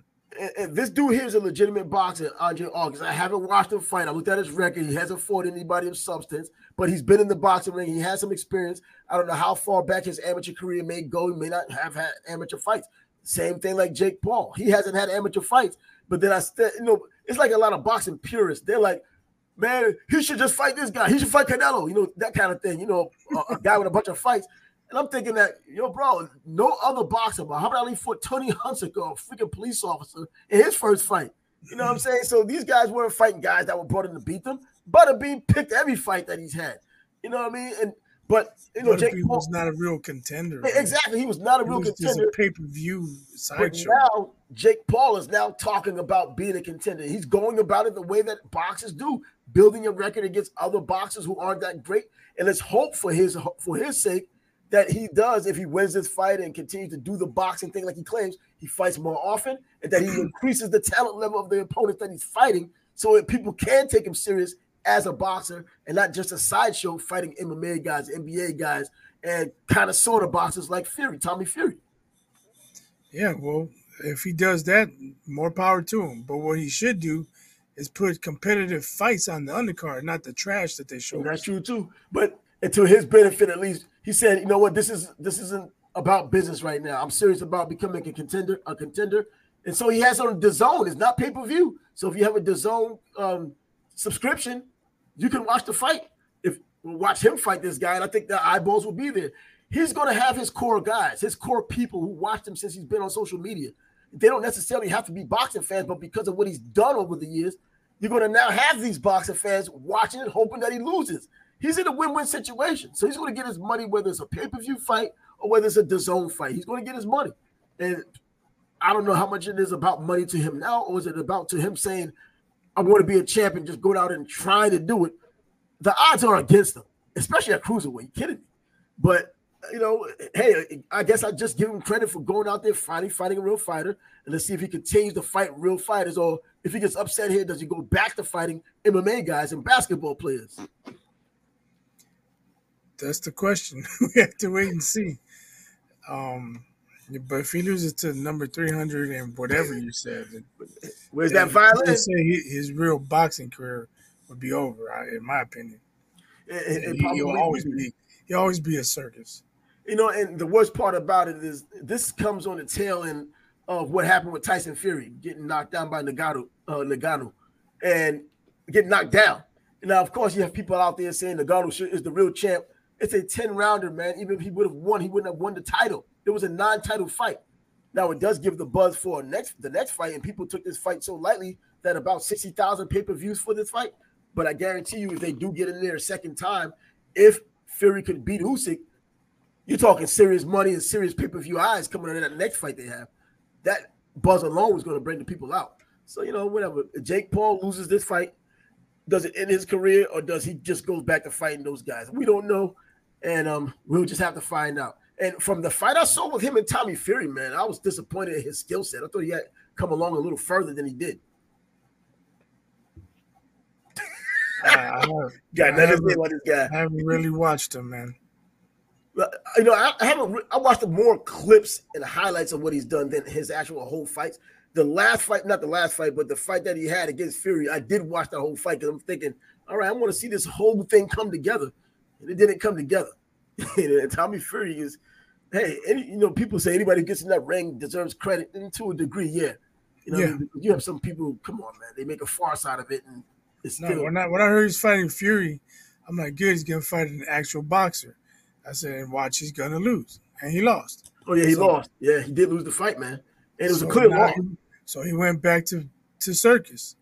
and this dude here is a legitimate boxer, Andre August. I haven't watched him fight. I looked at his record. He hasn't fought anybody of substance, but he's been in the boxing ring. He has some experience. I don't know how far back his amateur career may go. He may not have had amateur fights. Same thing like Jake Paul. He hasn't had amateur fights, but then I still, you know, it's like a lot of boxing purists. They're like, man, he should just fight this guy. He should fight Canelo, you know, that kind of thing. You know, a, a guy with a bunch of fights. And I'm thinking that, yo, bro, no other boxer, but how about he fought Tony Hunsaker, a freaking police officer, in his first fight? You know what I'm mm. saying? So these guys weren't fighting guys that were brought in to beat them. Butterbean picked every fight that he's had. You know what I mean? And but you know, Jake Paul was not a real contender. Exactly, he was not a real contender. pay per view sideshow. Now Jake Paul is now talking about being a contender. He's going about it the way that boxers do, building a record against other boxers who aren't that great. And let's hope for his for his sake that he does if he wins this fight and continues to do the boxing thing like he claims, he fights more often and that he increases the talent level of the opponents that he's fighting so that people can take him serious as a boxer and not just a sideshow fighting MMA guys, NBA guys, and kind of sort of boxers like Fury, Tommy Fury. Yeah, well, if he does that, more power to him. But what he should do is put competitive fights on the undercard, not the trash that they show. And that's true too. But to his benefit, at least, he said, "You know what? This is this isn't about business right now. I'm serious about becoming a contender, a contender." And so he has on the zone. It's not pay per view. So if you have a DAZN um, subscription, you can watch the fight. If watch him fight this guy, and I think the eyeballs will be there. He's going to have his core guys, his core people who watched him since he's been on social media. They don't necessarily have to be boxing fans, but because of what he's done over the years, you're going to now have these boxing fans watching and hoping that he loses he's in a win-win situation. So he's going to get his money, whether it's a pay-per-view fight or whether it's a DAZN fight. He's going to get his money. And I don't know how much it is about money to him now, or is it about to him saying, I want to be a champion, just going out and trying to do it. The odds are against him, especially at cruiserweight. You kidding me? But you know, hey, I guess I just give him credit for going out there fighting, fighting a real fighter, and let's see if he continues to fight real fighters, or if he gets upset here, does he go back to fighting MMA guys and basketball players? that's the question. we have to wait and see. Um, but if he loses to number three hundred and whatever you said, where's that violence? Say his real boxing career would be over, in my opinion. It, it he, will always be. He'll always be a circus. You know, and the worst part about it is this comes on the tail end of what happened with Tyson Fury getting knocked down by Ngannou, uh, Ngannou, and getting knocked down. Now, of course, you have people out there saying Ngannou is the real champ. It's a 10 rounder, man. Even if he would have won, he wouldn't have won the title. It was a non-title fight. Now it does give the buzz for next the next fight, and people took this fight so lightly that about 60,000 pay-per-views for this fight. But I guarantee you, if they do get in there a second time, if Fury could beat Usyk, you're talking serious money and serious pay-per-view eyes coming in that next fight they have. That buzz alone was going to bring the people out. So you know, whatever. If Jake Paul loses this fight, does it end his career or does he just go back to fighting those guys? We don't know and um, we'll just have to find out. And from the fight I saw with him and Tommy Fury, man, I was disappointed in his skill set. I thought he had come along a little further than he did. Uh, Got to say about this guy. I haven't really watched him, man. You know, I, I haven't. I watched more clips and highlights of what he's done than his actual whole fights. The last fight, not the last fight, but the fight that he had against Fury, I did watch the whole fight because I'm thinking, all right, I want to see this whole thing come together and it didn't come together. and Tommy Fury is, hey, any, you know, people say anybody who gets in that ring deserves credit, and to a degree, yeah. You know, yeah. You have some people. Come on, man, they make a farce out of it, and it's no. Still, when I when I heard he's fighting Fury, I'm like, good, he's gonna fight an actual boxer. I said, and watch, he's gonna lose, and he lost. Oh yeah, he so, lost. Yeah, he did lose the fight, man, and it was so a clear loss. So he went back to to circus.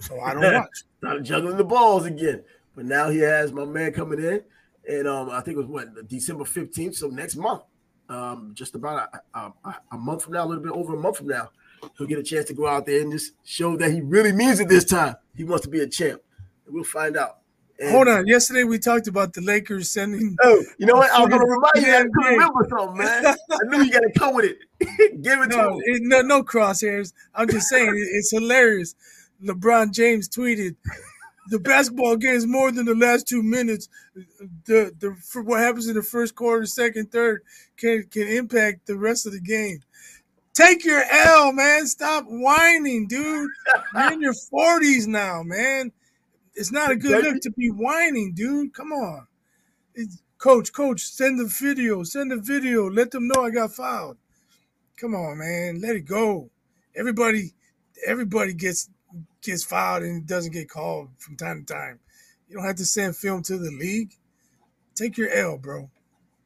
So I don't watch. Started juggling the balls again. But now he has my man coming in, and um, I think it was what December fifteenth. So next month, um, just about a, a, a, month from now, a little bit over a month from now, he'll get a chance to go out there and just show that he really means it this time. He wants to be a champ. And we'll find out. And Hold on. Yesterday we talked about the Lakers sending. Oh, you know what? I was going to remind you. I to remember something, man. I knew you got to come with it. Give it no, to it, no, no crosshairs. I'm just saying it's hilarious. LeBron James tweeted, "The basketball game is more than the last two minutes. The the what happens in the first quarter, second, third can can impact the rest of the game." Take your L, man. Stop whining, dude. You're in your 40s now, man. It's not a good look to be whining, dude. Come on. It's, coach, coach, send the video. Send the video. Let them know I got fouled. Come on, man. Let it go. Everybody, everybody gets gets fouled and doesn't get called from time to time. You don't have to send film to the league. Take your L, bro.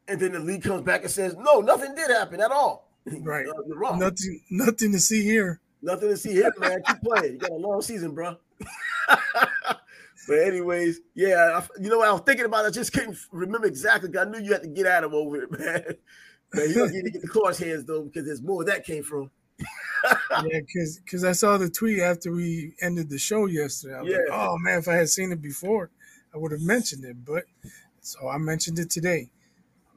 And then the league comes back and says, "No, nothing did happen at all." Right. you're wrong. Nothing. Nothing to see here. Nothing to see here, man. Keep playing. You got a long season, bro. but anyways, yeah, I, you know what I was thinking about. I just couldn't remember exactly. I knew you had to get at him over it, man. Man, you don't need to get the cross hands though, because there's more that came from yeah, because because I saw the tweet after we ended the show yesterday. I was yeah. like, oh man, if I had seen it before, I would have mentioned it. But so I mentioned it today.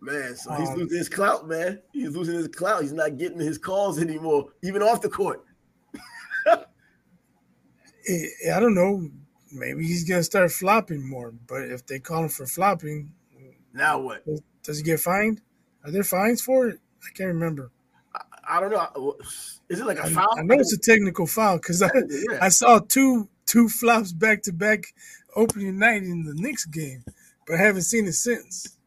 Man, so he's um, losing his clout, man. He's losing his clout. He's not getting his calls anymore, even off the court. I don't know. Maybe he's gonna start flopping more. But if they call him for flopping, now what? Does he get fined? Are there fines for it? I can't remember. I don't know. Is it like a foul? I, know it's a technical foul because I, yeah. I saw two two flops back to back opening night in the Knicks game, but I haven't seen it since.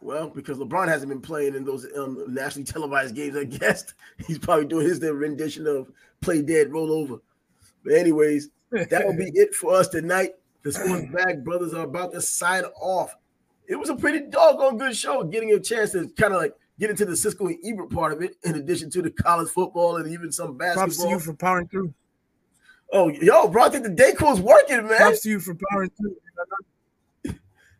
Well, because LeBron hasn't been playing in those um, nationally televised games, I guess he's probably doing his rendition of "Play Dead, Roll Over." But anyways, that will be it for us tonight. The Sports Bag Brothers are about to sign off. It was a pretty doggone good show, getting a chance to kind of like get into the Siskel and Ebert part of it, in addition to the college football and even some basketball. Props to you for powering through. Oh, yo, bro, I think the Dayquil's working, man. Props to you for powering through.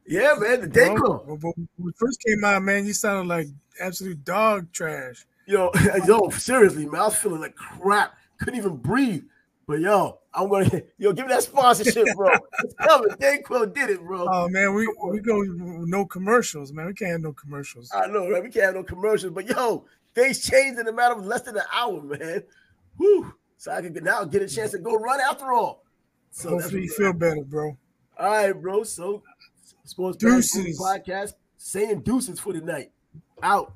yeah, man, the Dayquil. Well, when we first came out, man, you sounded like absolute dog trash. Yo, yo, seriously, man, I was feeling like crap. Couldn't even breathe. But yo, I'm gonna yo give me that sponsorship, bro. it's coming. Dayquil did it, bro. Oh man, we we go no commercials, man. We can't have no commercials. I know, right? We can't have no commercials. But yo, things changed in a matter of less than an hour, man. Whew. So I can now get a chance to go run after all. So hopefully you feel better, bro. All right, bro. So sports deuces podcast saying deuces for the night. Out.